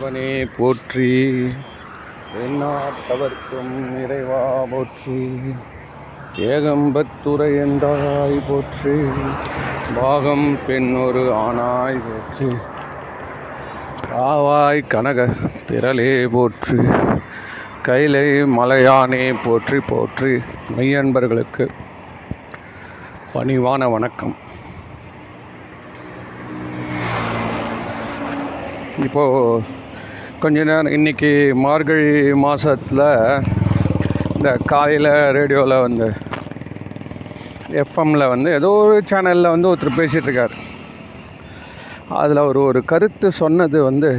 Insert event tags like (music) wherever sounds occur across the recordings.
சிவனே போற்றி. என்னாட்டவர்க்கும் இறைவா போற்றி. ஏகம்பத்துறை என்றாய் போற்றி. பாகம் பெண்ணொரு ஆனாய் போற்றி. ஆவாய் கனக திரளே போற்றி. கைலை மலையானே போற்றி போற்றி. மெய்யன்பர்களுக்கு பணிவான வணக்கம். இப்போது கொஞ்ச நேரம் இன்றைக்கி மார்கழி மாதத்தில் இந்த காலையில் ரேடியோவில் வந்து எஃப்எம்மில் வந்து ஏதோ ஒரு சேனலில் வந்து ஒருத்தர் பேசிகிட்டு இருக்கார் அதில் அவர் ஒரு கருத்து சொன்னது வந்து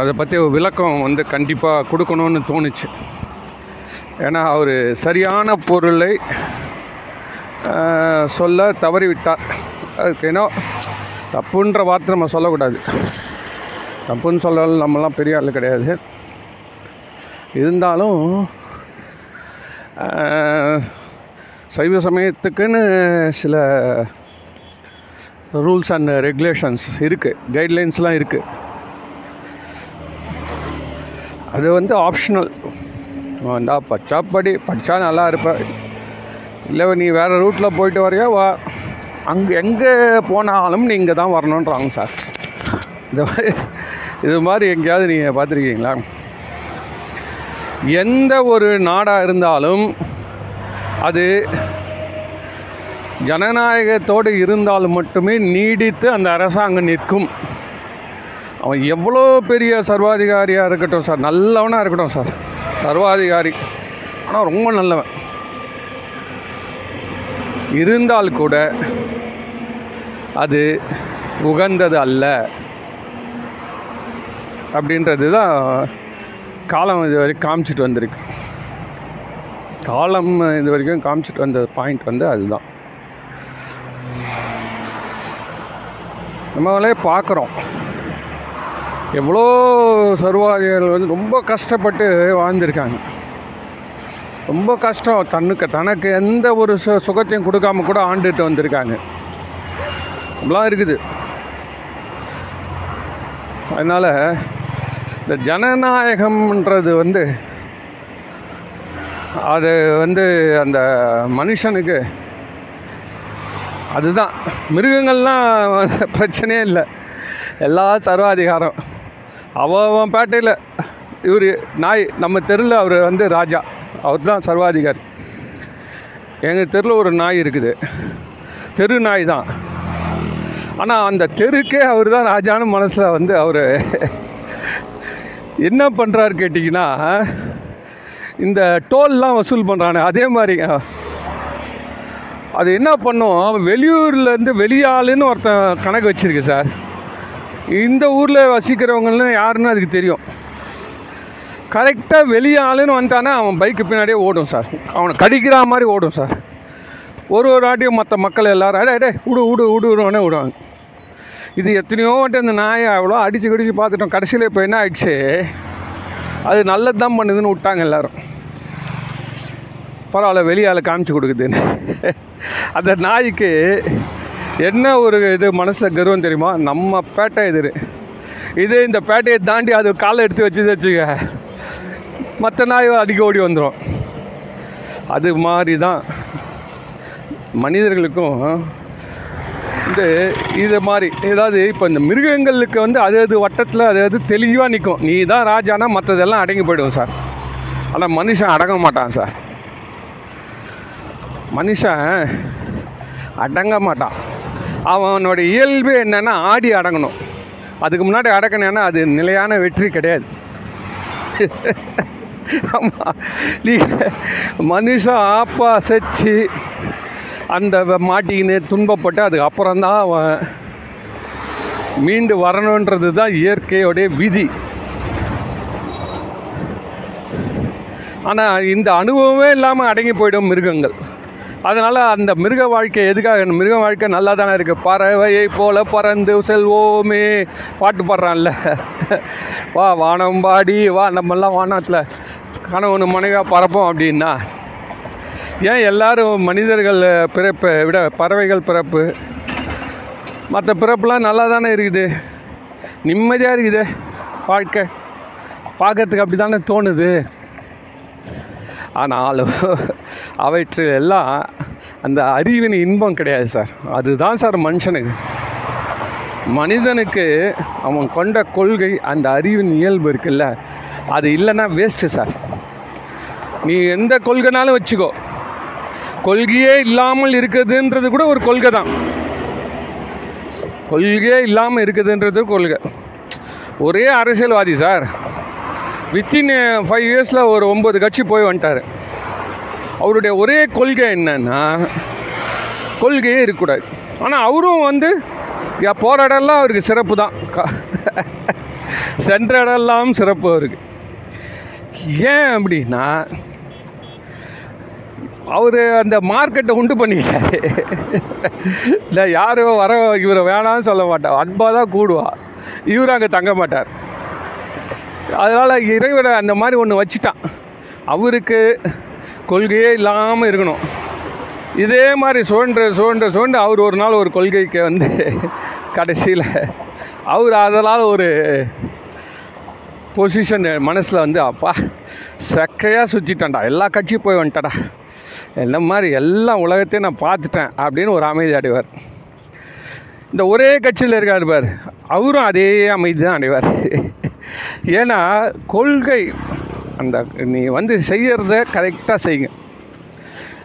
அதை பற்றி ஒரு விளக்கம் வந்து கண்டிப்பாக கொடுக்கணும்னு தோணுச்சு. ஏன்னா அவர் சரியான பொருளை சொல்ல தவறிவிட்டார். அதுக்கு ஏன்னோ தப்புன்ற வார்த்தை நம்ம சொல்லக்கூடாது. தப்புன்னு சொல்ல நம்மலாம் பெரிய ஆள் கிடையாது. இருந்தாலும் சைவ சமயத்துக்குன்னு சில ரூல்ஸ் அண்ட் ரெகுலேஷன்ஸ் இருக்குது கைட்லைன்ஸ்லாம் இருக்குது அது வந்து ஆப்ஷனல் வந்தா படித்தா படி படித்தா நல்லா இருப்பேன் இல்லை நீ வேறு ரூட்டில் போயிட்டு வரையா வா. அங்கே எங்கே போனாலும் நீங்கள் தான் வரணுன்றாங்க சார். இந்த மாதிரி இது மாதிரி எங்கேயாவது நீங்கள் பார்த்துருக்கீங்களா? எந்த ஒரு நாடாக இருந்தாலும் அது ஜனநாயகத்தோடு இருந்தால் மட்டுமே நீடித்து அந்த அரசாங்கம் நிற்கும். அவன் எவ்வளோ பெரிய சர்வாதிகாரியாக இருக்கட்டும் சார் நல்லவனாக இருக்கட்டும் சார். சர்வாதிகாரி. ஆனால் ரொம்ப நல்லவன். இருந்தால் கூட அது உகந்தது அல்ல. அப்படின்றது தான் காலம் இது வரைக்கும் காமிச்சிட்டு வந்திருக்கு. காலம் இது வரைக்கும் காமிச்சிட்டு வந்த பாயிண்ட் வந்து அதுதான். நம்மளே பார்க்குறோம். எவ்வளோ சர்வாதிகள் வந்து ரொம்ப கஷ்டப்பட்டு வாழ்ந்திருக்காங்க. ரொம்ப கஷ்டம். தன்னுக்கு தனக்கு எந்த ஒரு சு சுகத்தையும் கொடுக்காம கூட ஆண்டுட்டு வந்திருக்காங்க. அப்படிலாம் இருக்குது. அதனால் இந்த ஜனநாயகம்ன்றது வந்து அது வந்து அந்த மனுஷனுக்கு அதுதான். மிருகங்கள்லாம் பிரச்சனையே இல்லை. எல்லா சர்வாதிகாரம். அவன் அவன் பேட்டையில் இவர் நாய் நம்ம தெருவில் அவர் வந்து ராஜா. அவர் தான் சர்வாதிகாரி. எங்கள் தெருவில் ஒரு நாய் இருக்குது. தெரு நாய் தான். ஆனால் அந்த தெருக்கே அவர் தான் ராஜான்னு மனசில் வந்து அவர் என்ன பண்ணுறாரு கேட்டிங்கன்னா இந்த டோல்லாம் வசூல் பண்ணுறானே அதே மாதிரி அது என்ன பண்ணும் வெளியூர்லேருந்து வெளியாளுன்னு ஒருத்தன் கணக்கு வச்சுருக்கு சார். இந்த ஊரில் வசிக்கிறவங்கன்னு யாருன்னு அதுக்கு தெரியும். கரெக்டாக வெளியாளுன்னு வந்துட்டானே அவன் பைக்கு பின்னாடியே ஓடும் சார். அவனை கடிக்கிற மாதிரி ஓடும் சார். ஒரு ஒரு ஆட்டியும் மற்ற மக்கள் எல்லோரும் அடே அடே விடு விடு விடுவோன்னே விடுவாங்க இது எத்தனையோ வாட்டி அந்த நாயை அவ்வளோ அடித்து கடிச்சு பார்த்துட்டோம். கடைசியில் இப்போ என்ன ஆயிடுச்சு? அது நல்லது தான் பண்ணுதுன்னு விட்டாங்க எல்லாரும். பரவாயில்ல வெளியால் காமிச்சு கொடுக்குதுன்னு அந்த நாய்க்கு என்ன ஒரு இது மனசில் கர்வம் தெரியுமா? நம்ம பேட்டை இது இதே இந்த பேட்டையை தாண்டி அது காலை எடுத்து வச்சு வச்சுக்க மற்ற நாய் அடிக்க ஓடி வந்துடும் அது மாதிரி தான் மனிதர்களுக்கும் வந்து இது மாதிரி ஏதாவது இப்போ இந்த மிருகங்களுக்கு வந்து அது அது வட்டத்தில் அது அது தெளிவாக நிற்கும் நீ தான் ராஜானா மற்றதெல்லாம் அடங்கி போயிடுவோம் சார். ஆனால் மனுஷன் அடங்க மாட்டான் சார். மனுஷன் அடங்க மாட்டான். அவனோட இயல்பே என்னென்னா ஆடி அடங்கணும். அதுக்கு முன்னாடி அடக்கணும்னா அது நிலையான வெற்றி கிடையாது. (laughs) ஆமாம் நீ மனுஷன் ஆப்பா செச்சு அந்த வ- மாட்டிக்கின்னு துன்பப்பட்டு அதுக்கு அப்புறம்தான் அவன் மீண்டு வரணுன்றது தான் இயற்கையோடைய விதி. ஆனால் இந்த அனுபவமே இல்லாமல் அடங்கி போயிடும் மிருகங்கள். அதனால் அந்த மிருக வாழ்க்கை எதுக்காக? மிருக வாழ்க்கை நல்லா தானே இருக்குது பறவையை போல பறந்து செல்வோமே. பாட்டு பாடுறான்ல. வா வானம்பாடி வா நம்மெல்லாம் வானத்தில் கணவன் மனைவியாக பறப்போம் அப்படின்னா ஏன் எல்லாரும் மனிதர்கள் பிறப்பை விட பறவைகள் பிறப்பு? மற்ற பிறப்புலாம் நல்லா தானே இருக்குது? நிம்மதியாக இருக்குது வாழ்க்கை. பார்க்கறதுக்கு அப்படி தானே தோணுது. ஆனாலும் அவற்றில் எல்லாம் அந்த அறிவின் இன்பம் கிடையாது சார். அதுதான் சார் மனுஷனுக்கு. மனிதனுக்கு அவன் கொண்ட கொள்கை அந்த அறிவின் இயல்பு இருக்குல்ல. அது இல்லைன்னா வேஸ்ட்டு சார். நீ எந்த கொள்கைனாலும் வச்சுக்கோ. கொள்கையே இல்லாமல் இருக்குதுன்றது கூட ஒரு கொள்கை தான். கொள்கையே இல்லாமல் இருக்குதுன்றது கொள்கை. ஒரே அரசியல்வாதி சார். வித்தின் ஃபைவ் இயர்ஸில் ஒரு ஒம்பது கட்சி போய் வந்துட்டார். அவருடைய ஒரே கொள்கை என்னன்னா கொள்கையே இருக்கக்கூடாது. ஆனால் அவரும் வந்து போராடலாம் போகிற அவருக்கு சிறப்பு தான். (laughs) சென்ற இடம்லாம் சிறப்பு அவருக்கு. ஏன் அப்படின்னா அவர் அந்த மார்க்கெட்டை உண்டு பண்ணிக்கிட்டாரு. இல்லை யாரும் வர இவரை வேணாம்னு சொல்ல மாட்டார். அன்பாக தான் கூடுவா. இவர் அங்கே தங்க மாட்டார். அதனால் இறைவனை அந்த மாதிரி ஒன்று வச்சுட்டான். அவருக்கு கொள்கையே இல்லாமல் இருக்கணும். இதே மாதிரி சுழன்ற சுழன்ற சுழன்று அவர் ஒரு நாள் ஒரு கொள்கைக்கு வந்து கடைசியில் அவர் அதனால் ஒரு பொசிஷன் மனசில் வந்து அப்பா செக்கையாக சுற்றிட்டேன்டா எல்லா கட்சியும் போய் வந்துட்டடா என்ன மாதிரி எல்லா உலகத்தையும் நான் பார்த்துட்டேன் அப்படின்னு ஒரு அமைதி அடைவார். இந்த ஒரே கட்சியில் இருக்கார் பார். அவரும் அதே அமைதி தான் அடைவார். ஏன்னா கொள்கை அந்த நீ வந்து செய்கிறத கரெக்டாக செய்யுங்க.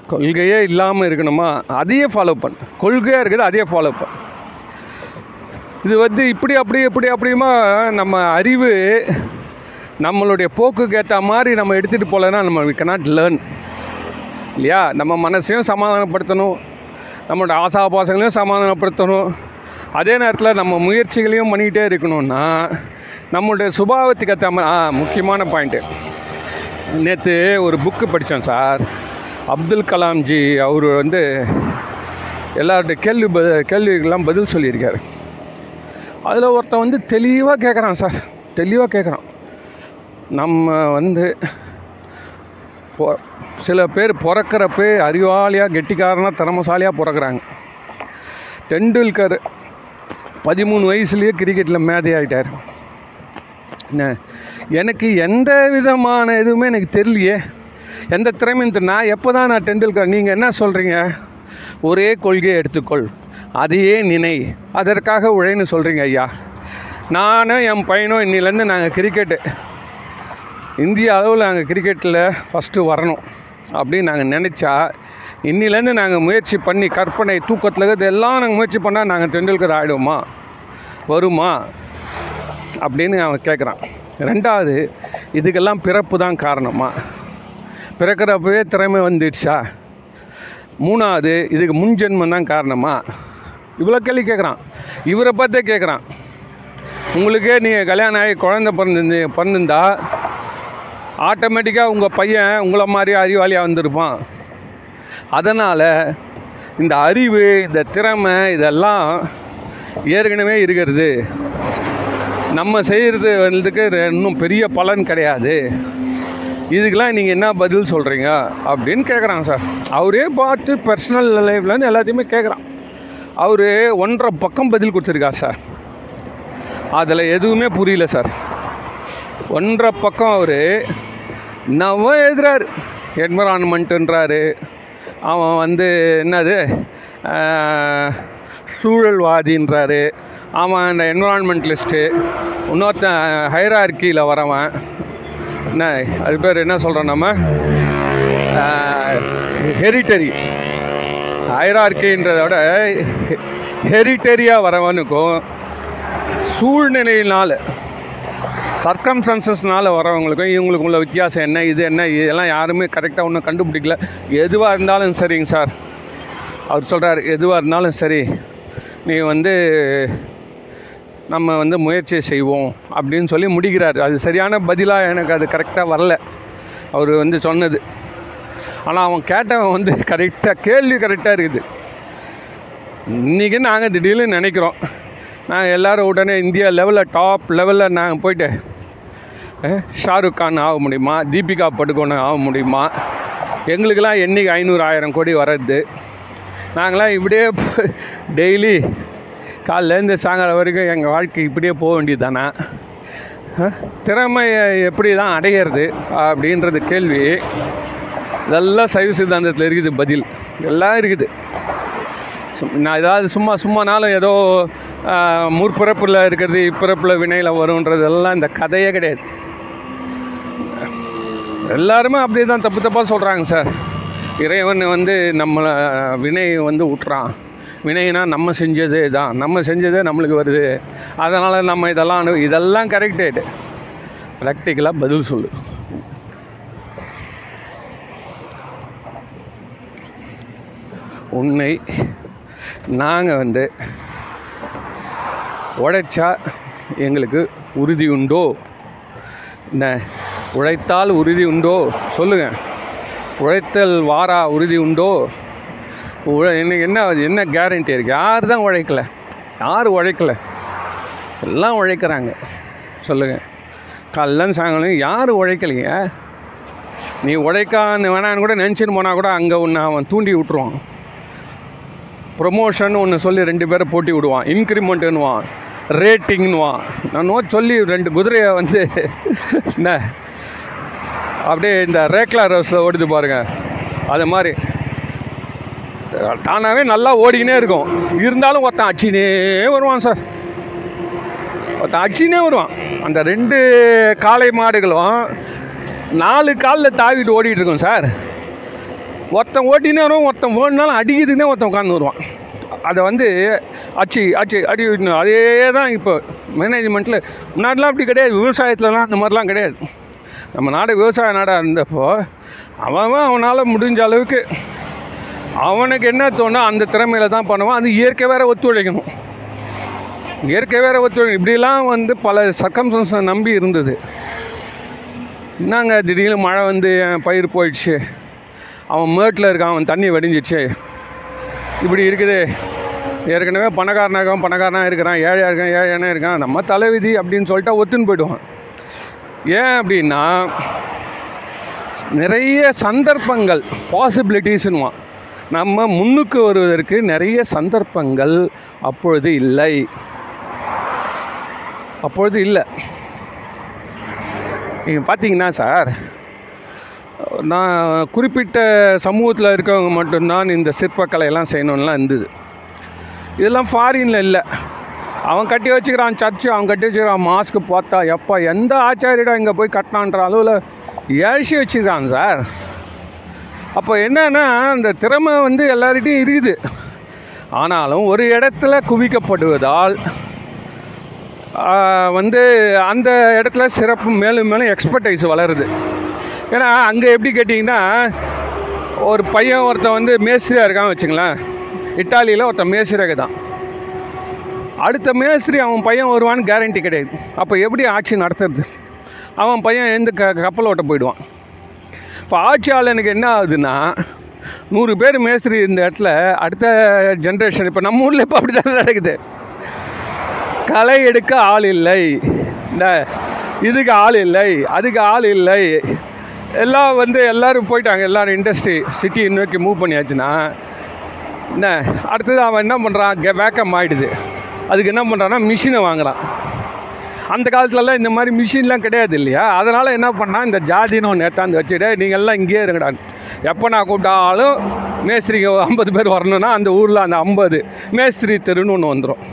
கொள்கையே இல்லாமல் இருக்கணுமா? அதையே ஃபாலோ பண்ண. கொள்கையாக இருக்குது அதையே ஃபாலோ பண்ண. இது வந்து இப்படி அப்படி இப்படி அப்படியுமா நம்ம அறிவு நம்மளுடைய போக்குக்கு ஏற்ற மாதிரி நம்ம எடுத்துகிட்டு போகலன்னா நம்ம வி கனாட் லேர்ன் இல்லையா? நம்ம மனசையும் சமாதானப்படுத்தணும். நம்மளோட ஆசாபாசங்களையும் சமாதானப்படுத்தணும். அதே நேரத்தில் நம்ம முயற்சிகளையும் பண்ணிக்கிட்டே இருக்கணும்னா நம்மளுடைய சுபாவத்துக்கு ஏற்ற மாதிரி ஆ முக்கியமான பாயிண்ட்டு நேற்று ஒரு புக்கு படித்தோம் சார். அப்துல் கலாம்ஜி அவர் வந்து எல்லாருடைய கேள்வி ப கேள்விக்கெல்லாம் பதில் சொல்லியிருக்காரு. அதில் ஒருத்தன் வந்து தெளிவாக கேட்குறான் சார். தெளிவாக கேட்குறான் நம்ம வந்து பொ- சில பேர் பிறக்கிறப்பே அறிவாளியாக கெட்டிக்காரனாக திறமசாலியாக பிறக்கிறாங்க. டெண்டுல்கர் பதிமூணு வயசுலேயே கிரிக்கெட்டில் மேதை ஆகிட்டார் என்ன? எனக்கு எந்த விதமான எதுவுமே எனக்கு தெரியலையே. எந்த திறமையும் நான் எப்போ தான் நான் டெண்டுல்கர் நீங்கள் என்ன சொல்கிறீங்க ஒரே கொள்கையை எடுத்துக்கொள். அதையே நினை. அதற்காக உழைன்னு சொல்கிறீங்க ஐயா. நானும் என் பையனும் இன்னிலேருந்து நாங்கள் கிரிக்கெட்டு இந்திய அளவில் நாங்கள் கிரிக்கெட்டில் ஃபஸ்ட்டு வரணும் அப்படின்னு நாங்கள் நினச்சா இன்னிலேருந்து நாங்கள் முயற்சி பண்ணி கற்பனை தூக்கத்தில் இருக்கிறது எல்லாம் நாங்கள் முயற்சி பண்ணால் நாங்கள் டெண்டுல்கர் ஆகிடுவோமா வருமா? அப்படின்னு அவன் கேட்குறான் ரெண்டாவது இதுக்கெல்லாம் பிறப்பு தான் காரணமா? பிறக்கிறப்பவே திறமை வந்துடுச்சா? மூணாவது இதுக்கு முன்ஜென்மம் தான் காரணமா? இவ்வளோ கேள்வி கேட்குறான் இவரை பார்த்தே கேட்குறான் உங்களுக்கே நீங்கள் கல்யாணம் ஆகி குழந்தை பிறந்து பிறந்திருந்தா ஆட்டோமேட்டிக்காக உங்கள் பையன் உங்களை மாதிரி அறிவாளியாக வந்திருப்பான். அதனால் இந்த அறிவு இந்த திறமை இதெல்லாம் ஏற்கனவே இருக்கிறது. நம்ம செய்கிறது வந்துக்கு இன்னும் பெரிய பலன் கிடையாது. இதுக்கெல்லாம் நீங்கள் என்ன பதில் சொல்கிறீங்க அப்படின்னு கேட்குறான் சார். அவரே பார்த்து பர்சனல் லைஃப்லேருந்து எல்லாத்தையுமே கேட்குறான் அவர் ஒன்றரை பக்கம் பதில் கொடுத்துருக்கா சார். அதில் எதுவுமே புரியல சார். ஒன்றரை பக்கம் அவர் நவ எழுதுறாரு. என்விரான்மெண்ட்டுன்றாரு அவன் வந்து என்னது? சூழல்வாதின்றாரு. அவன் இந்த என்விரான்மெண்டலிஸ்ட்டு இன்னொருத்தன் ஹைரார்கியில் வரவன். என்ன அது பேர் என்ன சொல்கிறோம் நம்ம? ஹெரிட்டரி ஹைரார்கின்றத விட ஹெரிட்டரியாக வரவனுக்கும் சூழ்நிலையினால் சர்க்கம்சன்சஸ்னால் வரவங்களுக்கும் இவங்களுக்கு உள்ள வித்தியாசம் என்ன இது என்ன இதெல்லாம் யாருமே கரெக்டாக ஒன்றும் கண்டுபிடிக்கல. எதுவாக இருந்தாலும் சரிங்க சார். அவர் சொல்கிறார் எதுவாக இருந்தாலும் சரி நீ வந்து நம்ம வந்து முயற்சி செய்வோம் அப்படின்னு சொல்லி முடிக்கிறார். அது சரியான பதிலாக எனக்கு அது கரெக்டாக வரல. அவர் வந்து சொன்னது. ஆனால் அவன் கேட்டவன் வந்து கரெக்டாக கேள்வி கரெக்டாக இருக்குது. இன்றைக்கி நாங்கள் திடீர்னு நினைக்கிறோம். நாங்கள் எல்லோரும் உடனே இந்தியா லெவலில் டாப் லெவலில் நாங்கள் போயிட்டு ஷாருக் கான் ஆக முடியுமா? தீபிகா படுகோன் ஆக முடியுமா? எங்களுக்கெல்லாம் என்றைக்கு ஐநூறு ஆயிரம் கோடி வர்றது? நாங்களாம் இப்படியே டெய்லி காலிலேருந்து சாயங்காலம் வரைக்கும் எங்கள் வாழ்க்கை இப்படியே போக வேண்டியது தானே திறமையை எப்படி தான் அடையிறது அப்படின்றது கேள்வி. இதெல்லாம் சைவ சித்தாந்தத்தில் இருக்குது பதில். எல்லாம் இருக்குது. நான் ஏதாவது சும்மா சும்மானாலும் ஏதோ முற்பிறப்பில் இருக்கிறது இப்பிறப்பில் வினையில் வரும்ன்றதெல்லாம் இந்த கதையே கிடையாது. எல்லாருமே அப்படியே தான் தப்பு தப்பாக சொல்கிறாங்க சார். இறைவன் வந்து நம்மளை வினை வந்து விட்டுறான் வினைனா நம்ம செஞ்சது தான். நம்ம செஞ்சதே நம்மளுக்கு வருது. அதனால் நம்ம இதெல்லாம் அனு இதெல்லாம் கரெக்டேட்டு ப்ராக்டிக்கலாக பதில் சொல்லு. உன்னை நாங்கள் வந்து உழைச்சா எங்களுக்கு உறுதி உண்டோ என்ன உழைத்தால் உறுதி உண்டோ சொல்லுங்கள் உழைத்தல் வாரா உறுதி உண்டோ உழ என்ன என்ன என்ன கேரண்டி இருக்குது யார் தான் உழைக்கல? யார் உழைக்கல? எல்லாம் உழைக்கிறாங்க. சொல்லுங்கள் கல்லன் சாங்கலும் யார் உழைக்கலைங்க. நீ உழைக்கான்னு வேணான்னு கூட நினச்சின்னு போனால் கூட அங்கே ஒன்று அவன் தூண்டி விட்ருவான் ப்ரொமோஷன் ஒன்று சொல்லி ரெண்டு பேரை போட்டி விடுவான். இன்க்ரிமெண்ட்டுன்னுவான் ரேட்டிங்னுவான் நான் நோ சொல்லி ரெண்டு குதிரையை வந்து என்ன அப்படியே இந்த ரேக்லா ரோஸில் ஓடுது பாருங்கள் அது மாதிரி. தானாகவே நல்லா ஓடிக்கினே இருக்கும். இருந்தாலும் ஒருத்தன் அச்சினே வருவான் சார். ஒருத்தன் அச்சினே வருவான். அந்த ரெண்டு காளை மாடுகளும் நாலு காலில் தாவிட்டு ஓடிட்டு இருக்கும் சார். ஒருத்தன் ஓட்டினே வரும் ஒருத்தன் ஓடினாலும் அடிக்கிறதுக்குனே ஒருத்தன் உட்காந்து வருவான். அதை வந்து அச்சு அச்சு அடி அதே தான் இப்போ. மேனேஜ்மெண்ட்டில் முன்னாடிலாம் அப்படி கிடையாது. விவசாயத்துலலாம் அந்த மாதிரிலாம் கிடையாது. நம்ம நாடு விவசாய நாடாக இருந்தப்போ அவன் அவனால் முடிஞ்ச அளவுக்கு அவனுக்கு என்ன தோணும் அந்த திறமையில தான் பண்ணுவான். அது இயற்கை வேற ஒத்துழைக்கணும் இயற்கை வேற ஒத்துழைக்கணும் இப்படிலாம் வந்து பல சர்க்கம்சன்ஸை நம்பி இருந்தது. என்னங்க திடீர்னு மழை வந்து என் பயிர் போயிடுச்சு. அவன் மேட்டில் இருக்கான் அவன் தண்ணி வடிஞ்சிச்சு. இப்படி இருக்குது. ஏற்கனவே பணக்காரனாக பணக்காரனாக இருக்கிறான் ஏழையாக இருக்கான் ஏழையான இருக்கான். நம்ம தலைவிதி அப்படின்னு சொல்லிட்டு ஒத்துன்னு போயிடுவான். ஏன் அப்படின்னா நிறைய சந்தர்ப்பங்கள் பாசிபிலிட்டிஸ்னுவான் நம்ம முன்னுக்கு வருவதற்கு நிறைய சந்தர்ப்பங்கள் அப்பொழுது இல்லை. அப்பொழுது இல்லை. நீங்கள் பார்த்தீங்கன்னா சார் நான் குறிப்பிட்ட சமூகத்தில் இருக்கவங்க மட்டும்தான் இந்த சிற்பக்கலையெல்லாம் செய்யணுன்லாம் இருந்தது. இதெல்லாம் ஃபாரினில் இல்லை. அவன் கட்டி வச்சுக்கிறான் சர்ச்சு அவன் கட்டி வச்சுக்கிறான் மாஸ்க்கு பார்த்தா எப்போ எந்த ஆச்சாரியிடம் இங்கே போய் கட்டினான்ற அளவில் ஏழ்ச்சி வச்சுக்கிறான் சார். அப்போ என்னன்னா அந்த திறமை வந்து எல்லார்கிட்டையும் இருக்குது. ஆனாலும் ஒரு இடத்துல குவிக்கப்படுவதால் வந்து அந்த இடத்துல சிறப்பு மேலும் மேலும் எக்ஸ்பர்டைஸ் வளருது. ஏன்னா அங்கே எப்படி கேட்டிங்கன்னா ஒரு பையன் ஒருத்தன் வந்து மேஸ்திரியாக இருக்கான்னு வச்சுங்களேன் இட்டாலியில் ஒருத்தன் மேஸ்திரியாக தான். அடுத்த மேஸ்திரி அவன் பையன் வருவான்னு கேரண்டி கிடையாது. அப்போ எப்படி ஆட்சி நடத்துறது? அவன் பையன் எந்த க கப்பல் ஓட்ட போயிடுவான். இப்போ ஆட்சியாளனுக்கு என்ன ஆகுதுன்னா நூறு பேர் மேஸ்திரி இந்த இடத்துல அடுத்த ஜென்ரேஷன் இப்போ நம்ம ஊரில் இப்போ அப்படி தான் நடக்குது? களை எடுக்க ஆள் இல்லை. இந்த இதுக்கு ஆள் இல்லை அதுக்கு ஆள் இல்லை. எல்லாம் வந்து எல்லோரும் போயிட்டாங்க. எல்லோரும் இண்டஸ்ட்ரி சிட்டி இன்னைக்கு மூவ் பண்ணியாச்சுன்னா என்ன அடுத்தது அவன் என்ன பண்ணுறான் கே வேக்கம் ஆகிடுது அதுக்கு என்ன பண்ணுறான்னா மிஷினை வாங்குறான். அந்த காலத்துலலாம் இந்த மாதிரி மிஷின்லாம் கிடையாது இல்லையா? அதனால் என்ன பண்ணால் இந்த ஜாதின்னு ஒன்று ஏற்றாந்து வச்சுட்டு நீங்கள் எல்லாம் இங்கேயே இருங்கடான்னு எப்போ நான் கூப்பிட்டாலும் மேஸ்திரிங்க ஐம்பது பேர் வரணும்னா அந்த ஊரில் அந்த ஐம்பது மேஸ்திரி தெருன்னு ஒன்று வந்துடும்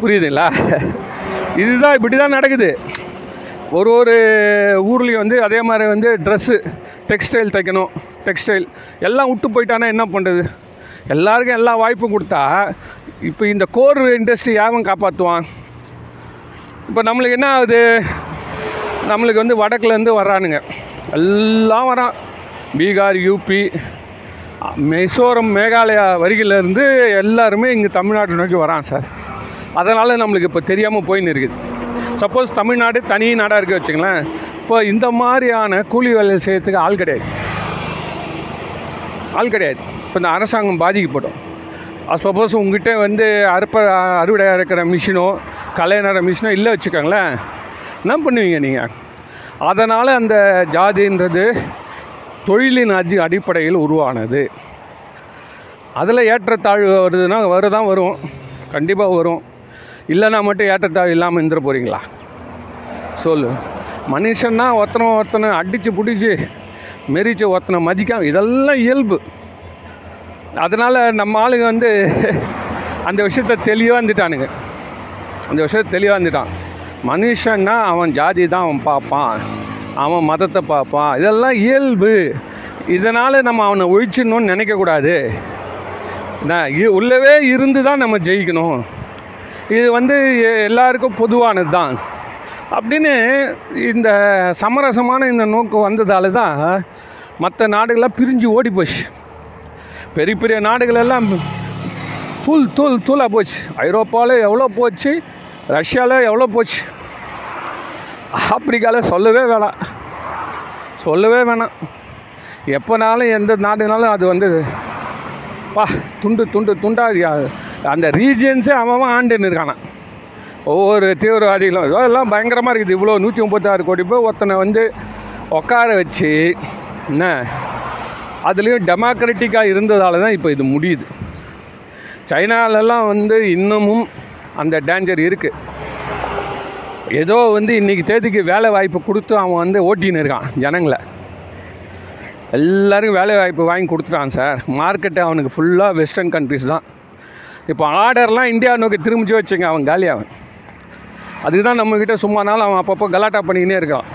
புரியுதுங்களா? இதுதான் இப்படி தான் நடக்குது. ஒரு ஒரு ஊர்லேயும் வந்து அதே மாதிரி வந்து ட்ரெஸ்ஸு டெக்ஸ்டைல் தைக்கணும் டெக்ஸ்டைல் எல்லாம் விட்டு போயிட்டானா என்ன பண்ணுறது எல்லாருக்கும் எல்லா வாய்ப்பும் கொடுத்தா இப்போ இந்த கோர் இண்டஸ்ட்ரி யாவன் காப்பாற்றுவான் இப்போ நம்மளுக்கு என்ன ஆகுது? நம்மளுக்கு வந்து வடக்குலேருந்து வர்றானுங்க. எல்லாம் வரான் பீகார் யூபி மிசோரம் மேகாலயா வரிகளிலேருந்து எல்லாருமே இங்கே தமிழ்நாட்டை நோக்கி வரான் சார். அதனால் நம்மளுக்கு இப்போ தெரியாமல் போயின்னு இருக்குது. சப்போஸ் தமிழ்நாடு தனி நாடாக இருக்க வச்சுங்களேன் இப்போ இந்த மாதிரியான கூலி வேலை செய்யறதுக்கு ஆள் கிடையாது. ஆள் கிடையாது. இப்போ இந்த அரசாங்கம் பாதிக்கப்படும். சப்போஸ் உங்ககிட்ட வந்து அறுப்ப அறுவடை இருக்கிற மிஷினோ களை நடுற மிஷினோ இல்லை வச்சுக்கோங்களேன். என்ன பண்ணுவீங்க நீங்கள் அதனால் அந்த ஜாதின்றது தொழிலின் அதி அடிப்படையில் உருவானது. அதில் ஏற்றத்தாழ்வு வருதுன்னா வருதான் வரும். கண்டிப்பாக வரும். இல்லைன்னா மட்டும் ஏற்றத்தாழ்வு இல்லாமல் இருந்துட போகிறீங்களா சொல்லு. மனுஷன்னா ஒருத்தனை ஒருத்தனை அடித்து பிடிச்சி மெரிச்சு ஒருத்தனை மதிக்காம இதெல்லாம் இயல்பு. அதனால் நம்ம ஆளுங்க வந்து அந்த விஷயத்த தெளிவாக இருந்துட்டானுங்க. அந்த விஷயத்த தெளிவாக இருந்துட்டான். மனுஷன்னா அவன் ஜாதி தான் அவன் பார்ப்பான். அவன் மதத்தை பார்ப்பான். இதெல்லாம் இயல்பு. இதனால் நம்ம அவனை ஒழிச்சிடணும்னு நினைக்கக்கூடாது. இ- உள்ளவே இருந்து தான் நம்ம ஜெயிக்கணும். இது வந்து எல்லாருக்கும் பொதுவானது தான். அப்படின்னு இந்த சமரசமான இந்த நோக்கு வந்ததால தான் மற்ற நாடுகள்லாம் பிரிஞ்சு ஓடி போச்சு பெரிய பெரிய நாடுகள் எல்லாம் தூள் தூள் தூளாக போச்சு. ஐரோப்பாவில் எவ்வளோ போச்சு ரஷ்யாவில் எவ்வளோ போச்சு. ஆப்பிரிக்காவில் சொல்லவே வேணாம். சொல்லவே வேணாம். எப்போனாலும் எந்த நாடுனாலும் அது வந்து பா துண்டு துண்டு துண்டாக அந்த ரீஜியன்ஸே அவன் ஆண்டுன்னு இருக்கானா. ஒவ்வொரு தீவிரவாதிகளும் இதெல்லாம் பயங்கரமாக இருக்குது. இவ்வளோ நூற்றி முப்பத்தாறு கோடி பேர் ஒருத்தனை வந்து உட்கார வச்சு என்ன அதுலேயும் டெமோக்ராட்டிக்காக இருந்ததால தான் இப்போ இது முடியுது. சைனாலெல்லாம் வந்து இன்னமும் அந்த டேஞ்சர் இருக்குது ஏதோ வந்து இன்றைக்கி தேதிக்கு வேலை வாய்ப்பு கொடுத்து அவன் வந்து ஓட்டின்னு இருக்கான் ஜனங்களை. எல்லோரும் வேலை வாய்ப்பு வாங்கி கொடுத்துட்டான் சார். மார்க்கெட்டு அவனுக்கு ஃபுல்லாக வெஸ்டர்ன் கண்ட்ரிஸ் தான். இப்போ ஆர்டர்லாம் இந்தியா நோக்கி திரும்பிச்சு வச்சுங்க அவன் காலி அவன் அதுதான் நம்மக்கிட்ட சும்மானாலும் அவன் அப்பப்போ கலாட்டா பண்ணிக்கினே இருக்கான்.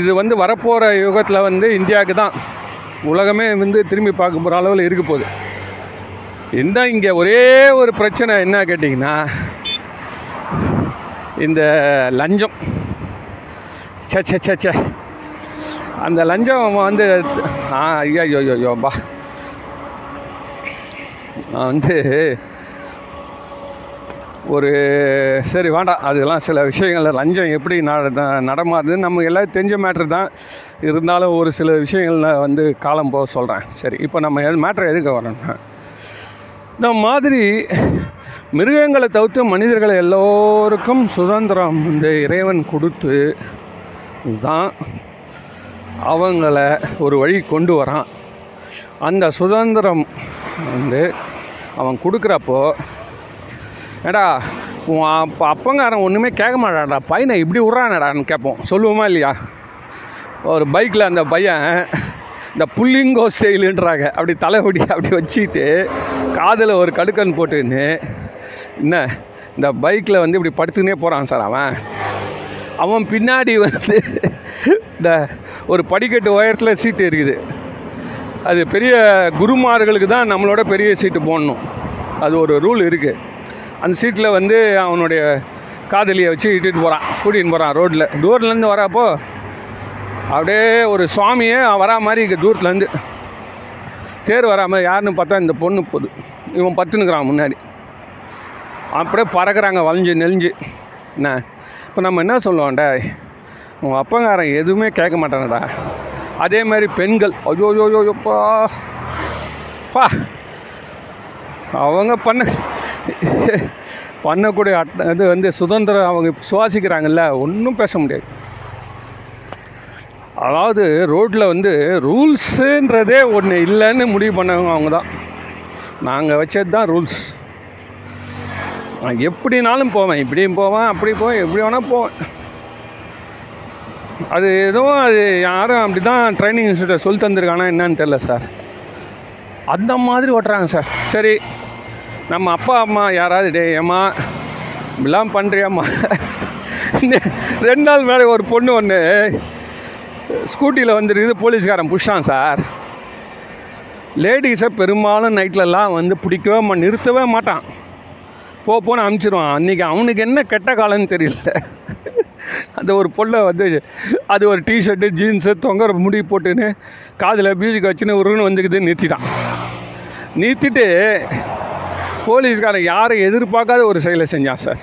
இது வந்து வரப்போகிற யுகத்தில் வந்து இந்தியாவுக்கு தான் உலகமே வந்து திரும்பி பார்க்க போகிற அளவில் இருக்க போகுது. இந்த இங்கே ஒரே ஒரு பிரச்சனை என்ன கேட்டிங்கன்னா இந்த லஞ்சம். சே சே சே சே அந்த லஞ்சம் வந்து ஆ ஐயா ஐயோ ஐயோ, பா வந்து ஒரு சரி வேண்டாம் அதெல்லாம் சில விஷயங்கள் லஞ்சம் எப்படி நட நடமாறுதுன்னு நம்ம எல்லாம் தெரிஞ்ச மேட்ரு தான். இருந்தாலும் ஒரு சில விஷயங்களில் வந்து காலம் போக சொல்கிறேன் சரி இப்போ நம்ம மேட்ரு எதுக்கு வரோம்னா இந்த மாதிரி மிருகங்களை தவிர்த்து மனிதர்களை எல்லோருக்கும் சுதந்திரம் இந்த இறைவன் கொடுத்து தான் அவங்கள ஒரு வழி கொண்டு வரான். அந்த சுதந்திரம் வந்து அவன் கொடுக்குறப்போ ஏடா உன் அப்போ அப்பங்காரன் ஒன்றுமே கேட்க மாட்டான்டா பையனை இப்படி விட்றானடான்னு கேட்போம். சொல்லுவோமா இல்லையா? ஒரு பைக்கில் அந்த பையன் இந்த புல்லிங்கோ ஸ்டைலுன்றாங்க. அப்படி தலைவடி அப்படி வச்சுக்கிட்டு காதில் ஒரு கடுக்கன் போட்டுன்னு என்ன இந்த பைக்கில் வந்து இப்படி படுத்துக்கினே போகிறான் சார் அவன். அவன் பின்னாடி வந்து இந்த ஒரு படிக்கட்டு உயரத்தில் சீட்டு இருக்குது அது பெரிய குருமார்களுக்கு தான் நம்மளோட பெரிய சீட்டு போடணும். அது ஒரு ரூல் இருக்குது அந்த சீட்டில் வந்து அவனுடைய காதலியை வச்சு இட்டுட்டு போகிறான் கூட்டிகிட்டு போகிறான் ரோட்டில். தூரத்துலேருந்து வரப்போ அப்படியே ஒரு சுவாமியே வரா மாதிரி இங்கே தூரத்துலேருந்து. தேர் வராமல் யாருன்னு பார்த்தா இந்த பொண்ணு போகுது. இவன் பத்துனுக்குறான் முன்னாடி. அப்படியே பறக்குறாங்க வளைஞ்சு நெளிஞ்சு. என்ன? இப்போ நம்ம என்ன சொல்லுவோம்டா உன் அப்பங்காரன் எதுவுமே கேட்க மாட்டானடா. அதே மாதிரி பெண்கள் ஐயோ ஐயோ ஐயோ, ஐயோப்பா பா. அவங்க பண்ண பண்ணக்கூடிய அட் இது வந்து சுதந்திரம் அவங்க சுவாசிக்கிறாங்கல்ல ஒன்றும் பேச முடியாது. அதாவது ரோட்டில் வந்து ரூல்ஸுன்றதே ஒன்று இல்லைன்னு முடிவு பண்ணவங்க அவங்க தான். நாங்கள் வச்சது தான் ரூல்ஸ். நான் எப்படினாலும் போவேன் இப்படியும் போவேன் அப்படி போவேன் எப்படி வேணால் போவேன். அது எதுவும் அது யாரும் அப்படி தான் ட்ரைனிங் இன்ஸ்டியூட்டை சொல்லி தந்திருக்கானா என்னன்னு தெரில சார் அந்த மாதிரி ஓட்டுறாங்க சார் சரி நம்ம அப்பா அம்மா யாராவது டே ஏம்மா இப்படிலாம் பண்ணுறியாம்மா ரெண்டு நாள் மேலே ஒரு பொண்ணு ஒன்று ஸ்கூட்டியில் வந்துருக்குது போலீஸ்காரன் புஷ்ஷான் சார். லேடிஸை பெரும்பாலும் நைட்லலாம் வந்து பிடிக்கவே மா நிறுத்தவே மாட்டான். போ போன்னு அனுப்பிச்சிடுவான் அன்றைக்கி அவனுக்கு என்ன கெட்ட காலம்னு தெரியல. அந்த ஒரு பொண்ணை வந்து அது ஒரு டிஷர்ட்டு ஜீன்ஸு தொங்குற முடி போட்டுன்னு காதில் மியூசிக் வச்சுன்னு உருன்னு வந்துக்குது நிறுத்திட்டான். நிறுத்திட்டு போலீஸ்காரன் யாரும் எதிர்பார்க்காத ஒரு செயலை செஞ்சான் சார்.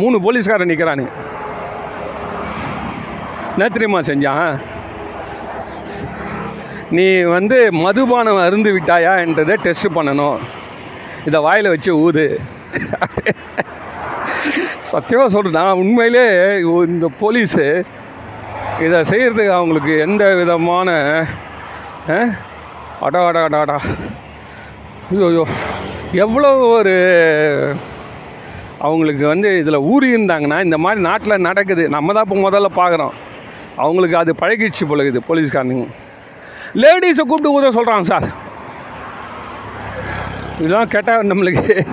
மூணு போலீஸ்காரன் நிற்கிறானுங்க என்ன தெரியுமா செஞ்சான்? நீ வந்து மதுபானம் அருந்து விட்டாயா என்றதை டெஸ்ட் பண்ணணும். இதை வாயில் வச்சு ஊது. சத்தியமாக சொல்கிறேன் நான் உண்மையிலே இந்த போலீஸு இதை செய்கிறதுக்கு அவங்களுக்கு எந்த விதமான அடா அடா அடா அடா. ஐயோ ஐயோ. எவ்வளோ ஒரு அவங்களுக்கு வந்து இதில் ஊறி இருந்தாங்கன்னா இந்த மாதிரி நாட்டில் நடக்குது. நம்ம தான் இப்போ முதல்ல பார்க்குறோம். அவங்களுக்கு அது பழகிடுச்சு போலகுது போலீஸ்காரனுங்க லேடிஸை கூப்பிட்டு ஊத சொல்கிறாங்க சார். இதெல்லாம் கேட்டால் நம்மளுக்கு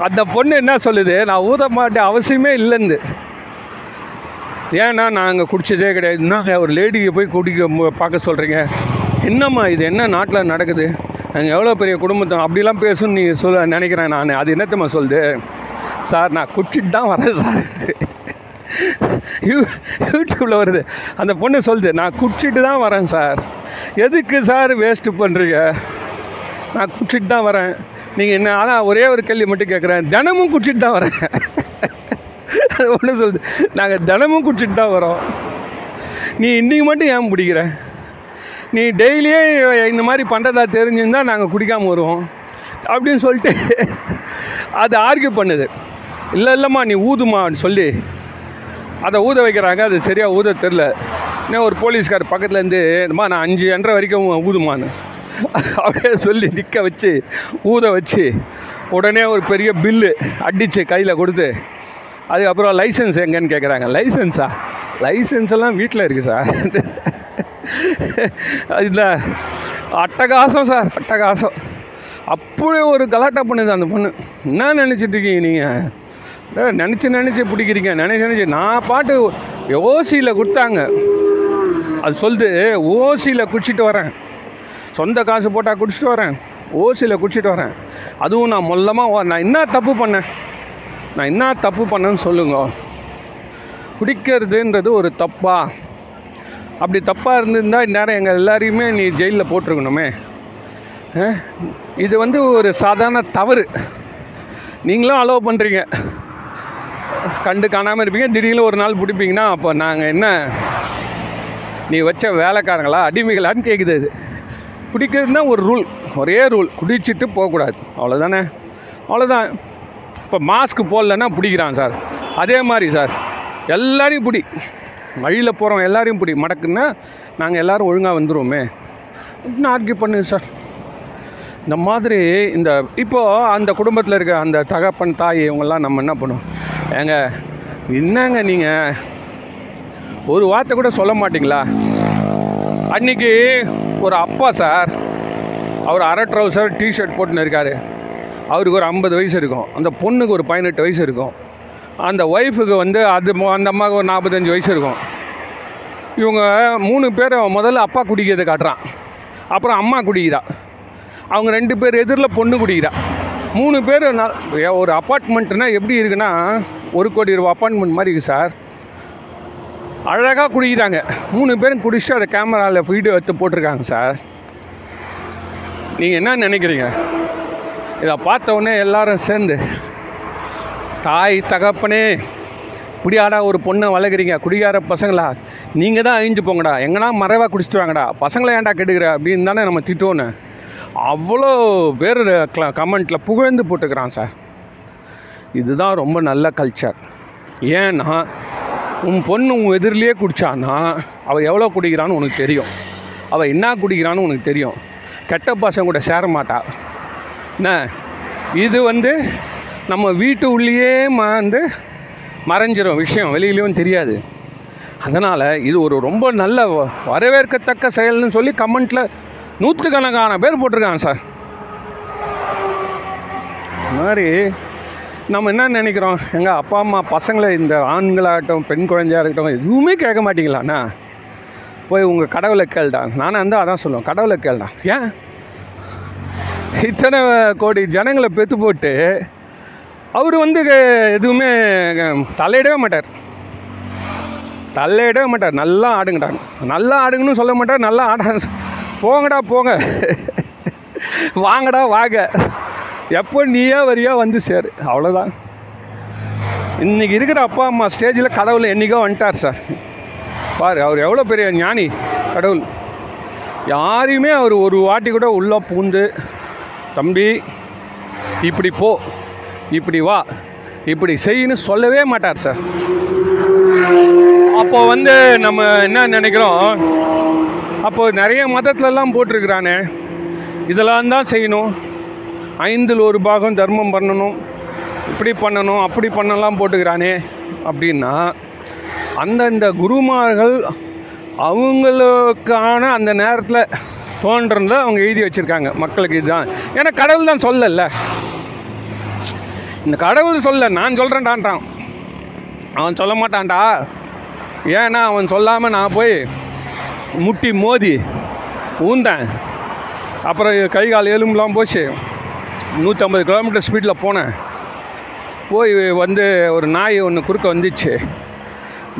அந்த பொண்ணு என்ன சொல்லுது? நான் ஊத மாட்ட அவசியமே இல்லைந்து ஏன்னா நாங்கள் குடிச்சதே கிடையாது. ஒரு லேடியை போய் குடிக்க மு- பார்க்க சொல்கிறீங்க என்னம்மா இது? என்ன நாட்டில் நடக்குது? எவ்வளோ பெரிய குடும்பத்தை அப்படிலாம் பேசுன்னு நீங்கள் சொல்ல நினைக்கிறேன் நான். அது என்னத்தம்மா சொல்லுது? சார் நான் குடிச்சிட்டு தான் வரேன் சார். யூ யூடியூப்பில் வருது. அந்த பொண்ணு சொல்லுது நான் குடிச்சிட்டு தான் வரேன் சார். எதுக்கு சார் வேஸ்ட்டு பண்ணுறீங்க நான் குடிச்சிட்டு தான் வரேன். நீங்கள் என்ன ஆனால் ஒரே ஒரு கேள்வி மட்டும் கேட்குறேன் தினமும் குடிச்சிட்டு தான் வரேன். அது ஒன்று சொல்லுது. நாங்கள் தினமும் குடிச்சிட்டு தான் வரோம். நீ இன்றைக்கி மட்டும் ஏன் பிடிக்கிற நீ டெய்லியே இந்த மாதிரி பண்ணுறதா தெரிஞ்சிருந்தா நாங்கள் குடிக்காமல் வருவோம். அப்படின்னு சொல்லிட்டு அது ஆர்கியூ பண்ணுது. இல்லை இல்லைம்மா நீ ஊதுமான்னு சொல்லி அதை ஊத வைக்கிறாங்க. அது சரியாக ஊத தெரில இன்னும் ஒரு போலீஸ்கார் பக்கத்துலேருந்து அம்மா நான் அஞ்சு என்ற வரைக்கும் ஊதுமான்னு அப்படியே சொல்லி நிற்க வச்சு ஊத வச்சு உடனே ஒரு பெரிய பில்லு அடித்து கையில் கொடுத்து அதுக்கப்புறம் லைசன்ஸ் எங்கன்னு கேட்குறாங்க லைசன்ஸா? லைசன்ஸ் எல்லாம் வீட்டில் இருக்குது சார். இல்லை அட்டகாசம் சார் அட்டகாசம். அப்படியே ஒரு கலாட்டா பண்ணுது அந்த பொண்ணு. என்ன நினச்சிட்டு இருக்கீங்க நீங்கள் நினச்சி நினச்சி பிடிக்கிறீங்க நினச்சி நினச்சி. நான் பாட்டு ஓசியில் கொடுத்தாங்க. அது சொல்லுது ஓசியில் குடிச்சிட்டு வரேன். சொந்த காசு போட்டால் குடிச்சிட்டு வரேன். ஓசியில் குடிச்சிட்டு வரேன். அதுவும் நான் மொல்லமாக நான் என்ன தப்பு பண்ணேன்? நான் என்ன தப்பு பண்ணேன்னு சொல்லுங்க. குடிக்கிறதுன்றது ஒரு தப்பா? அப்படி தப்பாக இருந்திருந்தால் இந்நேரம் எங்கள் எல்லாரையுமே நீ ஜெயிலில் போட்டிருக்கணுமே. இது வந்து ஒரு சாதாரண தவறு. நீங்களும் அலோவ் பண்ணுறீங்க கண்டு காணாமல் இருப்பீங்க. திடீர்னு ஒரு நாள் பிடிப்பீங்கன்னா அப்போ நாங்கள் என்ன? நீ வச்ச வேலைக்காரங்களா? அடிமைகளான்னு கேட்குது அது. பிடிக்கிறதுனா ஒரு ரூல் ஒரே ரூல் குடிச்சிட்டு போகக்கூடாது. அவ்வளோதானே அவ்வளோதான் இப்போ மாஸ்க் போடலன்னா பிடிக்கிறான் சார். அதே மாதிரி சார் எல்லாரையும் பிடி. வழியில் போகிறோம் எல்லாரையும் பிடி. மடக்குன்னா நாங்கள் எல்லோரும் ஒழுங்காக வந்துடுவோமே அப்படின்னு ஆர்கியூ பண்ணுது சார்? இந்த மாதிரி இந்த இப்போது அந்த குடும்பத்தில் இருக்க அந்த தகப்பன் தாய் இவங்கெல்லாம் நம்ம என்ன பண்ணுவோம்? ஏங்க என்னங்க நீங்கள் ஒரு வார்த்தை கூட சொல்ல மாட்டிங்களா? அன்னைக்கு ஒரு அப்பா சார் அவர் அரை ட்ரௌசர் டிஷர்ட் போட்டுன்னு இருக்காரு. அவருக்கு ஒரு ஐம்பது வயசு இருக்கும். அந்த பொண்ணுக்கு ஒரு பதினெட்டு வயசு இருக்கும். அந்த ஒய்ஃபுக்கு வந்து அது மொ- அந்த அம்மாவுக்கு ஒரு நாற்பத்தஞ்சு வயசு இருக்கும். இவங்க மூணு பேர் முதல்ல அப்பா குடிக்கிறதை காட்டுறான். அப்புறம் அம்மா குடிக்கிறா. அவங்க ரெண்டு பேர் எதிரில் பொண்ணு குடிக்கிறா. மூணு பேர் ஒரு அப்பார்ட்மெண்ட்னா எப்படி இருக்குன்னா ஒரு கோடி ரூபா அப்பார்ட்மெண்ட் மாதிரி இருக்குது சார். அழகாக குடிக்கிறாங்க. மூணு பேரும் குடிச்சு அதை கேமராவில் வீடியோ எடுத்து போட்டிருக்காங்க சார். நீங்கள் என்ன நினைக்கிறீங்க? இதை பார்த்த உடனே எல்லாரும் சேர்ந்து தாய் தகப்பனே குடியாடா ஒரு பொண்ணை வளர்க்குறீங்க. குடிகார பசங்களா நீங்கள் தான் அழிஞ்சு போங்கடா. எங்கன்னா மறைவாக குடிச்சிட்டு வாங்கடா. பசங்களை ஏன்டா கெடுக்கிற? அப்படின்னு தானே நம்ம திட்டோன்னு அவ்வளோ பேர் கமெண்ட்டில் புகழ்ந்து போட்டுக்கிறான் சார். இதுதான் ரொம்ப நல்ல கல்ச்சர். ஏன்னா உன் பொண்ணு உன் எதிரிலேயே குடிச்சான்னா அவள் எவ்வளோ குடிக்கிறான்னு உனக்கு தெரியும். அவள் என்ன குடிக்கிறான்னு உனக்கு தெரியும். கெட்ட பசங்க கூட சேர மாட்டா. என்ன? இது வந்து நம்ம வீட்டு உள்ளேயே வந்து மறைஞ்சிரும் விஷயம் வெளியிலையும் தெரியாது. அதனால் இது ஒரு ரொம்ப நல்ல வ- வரவேற்கத்தக்க செயல்னு சொல்லி கமெண்ட்டில் நூற்றுக்கணக்கான பேர் போட்டிருக்காங்க சார். மாதிரி நம்ம என்ன நினைக்கிறோம்? எங்கள் அப்பா அம்மா பசங்களை இந்த ஆண்களாகட்டும் பெண் குழந்தையாக இருக்கட்டும் எதுவுமே கேட்க மாட்டிங்களாண்ணா போய் உங்கள் கடவுளை கேள்டா. நானும் வந்து அதான் சொல்லுவேன் கடவுளை கேள்டா. ஏன்? இத்தனை கோடி ஜனங்களை பெற்று போட்டு அவர் வந்து எதுவுமே தலையிடவே மாட்டார். தலையிடவே மாட்டார். நல்லா ஆடுங்கடாங்க நல்லா ஆடுங்கன்னு சொல்ல மாட்டார். நல்லா ஆட போங்கடா போங்க. வாங்கடா வாங்க. எப்போ நீயா வரியா வந்து சேரு. அவ்வளோதான் இன்னைக்கு இருக்கிற அப்பா அம்மா ஸ்டேஜில் கடவுள் என்றைக்கோ வந்துட்டார் சார் பாரு அவர் எவ்வளோ பெரிய ஞானி கடவுள். யாரையுமே அவர் ஒரு வாட்டி கூட உள்ளே பூந்து தம்பி இப்படி போ இப்படி வா இப்படி செய்யின்னு சொல்லவே மாட்டார் சார். அப்போ வந்து நம்ம என்ன நினைக்கிறோம் அப்போ நிறைய மதத்துலலாம் போட்டிருக்கிறானே இதெல்லாம் தான் செய்யணும். ஐந்தில் ஒரு பாகம் தர்மம் பண்ணணும். இப்படி பண்ணணும் அப்படி பண்ணலாம் போட்டுக்கிறானே அப்படின்னா அந்தந்த குருமார்கள் அவங்களுக்கான அந்த நேரத்தில் தோன்றதை அவங்க எழுதி வச்சுருக்காங்க. மக்களுக்கு இதுதான். ஏன்னா கடவுள் தான் சொல்லல. இந்த கடவுள் சொல்ல நான் சொல்கிறேன்டான்றான் அவன் சொல்ல மாட்டான்டா. ஏன்னா அவன் சொல்லாமல் நான் போய் முட்டி மோதி ஊந்தேன். அப்புறம் கை கால் எலும்புலாம் போச்சு. நூற்றம்பது கிலோமீட்டர் ஸ்பீடில் போனேன். போய் வந்து ஒரு நாய் ஒன்று குறுக்க வந்துச்சு.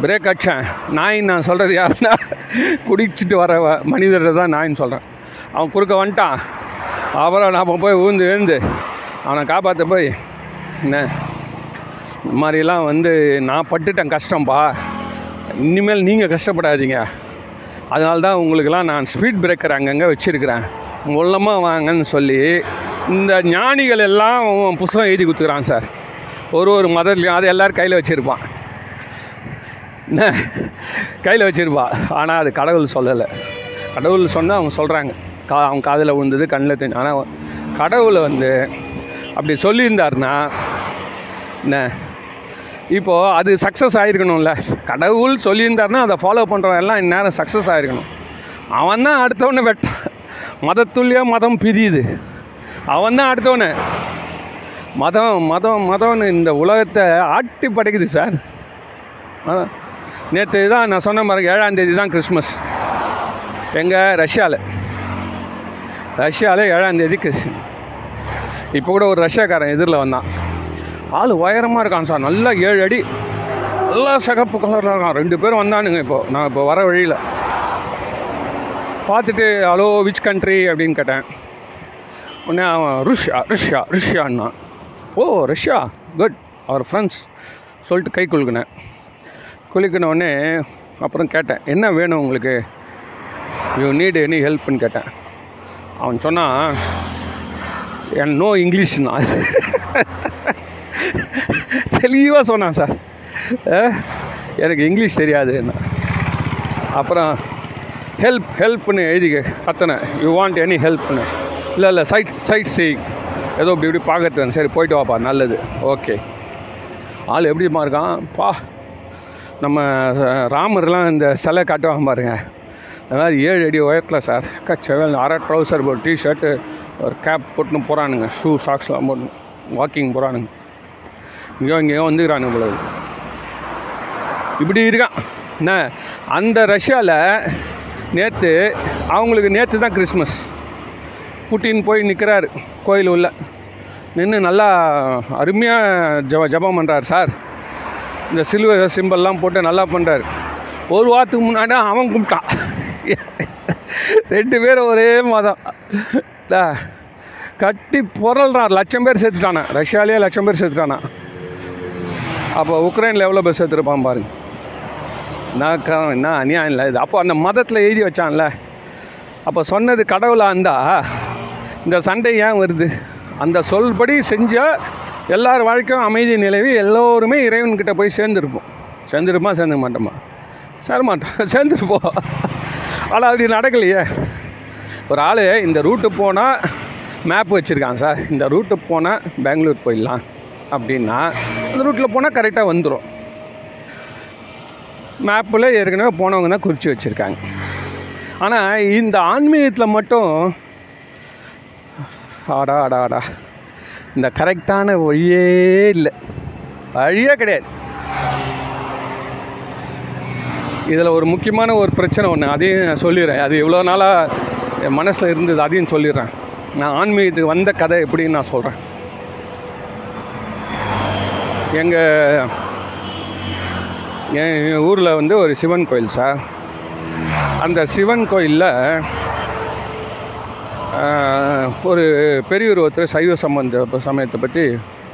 பிரேக் அடித்தேன் நாயின்னு நான் சொல்கிறது யாருன்னா குடிச்சிட்டு வர வ- மனிதரை தான் நாயின்னு சொல்கிறேன் அவன் குறுக்க வந்துட்டான். அப்புறம் நான் போய் ஊந்து விழுந்து அவனை காப்பாற்ற போய் என்ன இந்த மாதிரிலாம் வந்து நான் பட்டுட்டேன் கஷ்டம்ப்பா இனிமேல் நீங்கள் கஷ்டப்படாதீங்க. அதனால தான் உங்களுக்கெல்லாம் நான் ஸ்பீட் பிரேக்கர் அங்கங்கே வச்சுருக்கிறேன். மூலமாக வாங்கன்னு சொல்லி இந்த ஞானிகள் எல்லாம் புஸ்தகம் எழுதி கொடுத்துக்கிறான் சார். ஒரு ஒரு மதத்துலையும் அது எல்லோரும் கையில் வச்சுருப்பான். கையில் வச்சுருப்பா. ஆனால் அது கடவுள் சொல்லலை. கடவுள் சொன்னால் அவங்க சொல்கிறாங்க கா அவங்க காதில் விழுந்தது கண்ணில் தெரிஞ்சு ஆனால் கடவுளை வந்து அப்படி சொல்லியிருந்தாருன்னா என்ன? இப்போது அது சக்ஸஸ் ஆகிருக்கணும்ல கடவுள் சொல்லியிருந்தாருன்னா அதை ஃபாலோ பண்ணுறவன் எல்லாம் இந்நேரம் சக்ஸஸ் ஆகிருக்கணும் அவன் தான் அடுத்தவனை வெட்டான் மதத்துள்ளியாக மதம் பிரியுது. அவன் தான் அடுத்தவனை. மதம் மதம் மதம்னு இந்த உலகத்தை ஆட்டி படைக்குது சார் நேற்று தான் நான் சொன்ன மாதிரி ஏழாம் தேதி தான் கிறிஸ்மஸ். எங்கள் ரஷ்யாவில் ரஷ்யாவில் ஏழாம் தேதி கிறிஸ்மஸ் இப்போ கூட ஒரு ரஷ்யாக்காரன் எதிரில் வந்தான். ஆள் உயரமாக இருக்கான் சார். நல்லா ஏழு அடி. நல்லா சிகப்பு கலரில் இருக்கான். ரெண்டு பேரும் வந்தானுங்க இப்போ. நான் இப்போ வர வழியில். பார்த்துட்டு ஹலோ விச் கண்ட்ரி அப்படின்னு கேட்டேன். உடனே அவன் ருஷ்யா ருஷ்யா ருஷ்யான்னா ஓ ரஷ்யா குட் அவர் ஃப்ரெண்ட்ஸ் சொல்லிட்டு கை குலுக்கினேன். குளிக்கணுன்னே அப்புறம் கேட்டேன் என்ன வேணும் உங்களுக்கு? யூ நீட் எனி ஹெல்ப்னு கேட்டேன். அவன் சொன்னான் என் நோ இங்கிலீஷ்னா தெளிவாக சொன்னான் சார் எனக்கு இங்கிலீஷ் தெரியாதுன்னா. அப்புறம் ஹெல்ப் ஹெல்ப்னு எழுதி கத்தனேன் யூ வாண்ட் எனி ஹெல்ப்னு இல்லை இல்லை சைட் சைட் சீயிங் ஏதோ இப்படி இப்படி பார்க்கறது சரி போயிட்டு வாப்பா நல்லது. ஓகே. ஆள் எப்படிமா இருக்கான்? பா நம்ம ராமர்லாம் இந்த சிலை காட்டுவாங்க பாருங்க. அது மாதிரி ஏழு அடி உயரத்தில் சார். கச்சவேல் அரை ட்ரௌசர் ஒரு டிஷர்ட்டு ஒரு கேப் போட்டுன்னு போகிறானுங்க ஷூ சாக்ஸ்லாம் போட்டு வாக்கிங் போகிறானுங்க இங்கேயோ இங்கேயோ வந்துக்கிறானுங்க போல இப்படி இருக்கான். என்ன? அந்த ரஷ்யாவில் நேற்று அவங்களுக்கு நேற்று தான் கிறிஸ்மஸ் புட்டின் போய் நிற்கிறாரு கோயில் உள்ள நின்று நல்லா அருமையாக ஜப ஜபம் பண்ணுறார் சார். இந்த சிலுவை சிம்பல்லாம் போட்டு நல்லா பண்ணுறாரு ஒரு வாரத்துக்கு முன்னாடி அவன் கும்பிட்டான். ரெண்டு பேரும் ஒரே மதம். கட்டி புரள்றான் லட்சம் பேர் செத்துட்டானா. ரஷ்யாலேயே லட்சம் பேர் சேர்த்துட்டானா அப்போ உக்ரைனில் எவ்வளோ பேர் சேர்த்துருப்பான் பாருங்க. நான் என்ன அநியாயம் இல்லை இது. அப்போ அந்த மதத்தில் எழுதி வச்சான்ல. அப்போ சொன்னது கடவுளாக இருந்தால் இந்த சண்டை ஏன் வருது? அந்த சொல்படி செஞ்சால் எல்லார் வாழ்க்கையும் அமைதி நிலவி எல்லோருமே இறைவன்கிட்ட போய் சேர்ந்துருப்போம். சேர்ந்துருப்போமா? சேர்ந்துக்க மாட்டோமா? சேர மாட்டோம் (laughs) சேர்ந்துருப்போம். ஆனால் அப்படி நடக்கலையே. ஒரு ஆள் இந்த ரூட்டு போனால் மேப் வச்சுருக்கான் சார். இந்த ரூட்டு போனால் பெங்களூர் போயிடலாம் அப்படின்னா அந்த ரூட்டில் போனால் கரெக்டாக வந்துடும் மேப்பில் ஏற்கனவே போனவங்க தான் குறித்து வச்சுருக்காங்க. ஆனால் இந்த ஆன்மீகத்தில் மட்டும் ஆடா ஆடா ஆடா. இந்த கரெக்டான வழியே இல்லை. வழியே கிடையாது. இதில் ஒரு முக்கியமான ஒரு பிரச்சனை ஒன்று அதையும் நான் சொல்லிடுறேன். அது இவ்வளோ நாளாக என் மனசில் இருந்தது அதையும் சொல்லிடுறேன். நான் ஆன்மீகத்துக்கு வந்த கதை எப்படின்னு நான் சொல்கிறேன் எங்கள் என் ஊரில் வந்து ஒரு சிவன் கோயில் சார். அந்த சிவன் கோயிலில் ஒரு பெரியவர் ஒருத்தர் சைவ சம்பந்த சமயத்தை பற்றி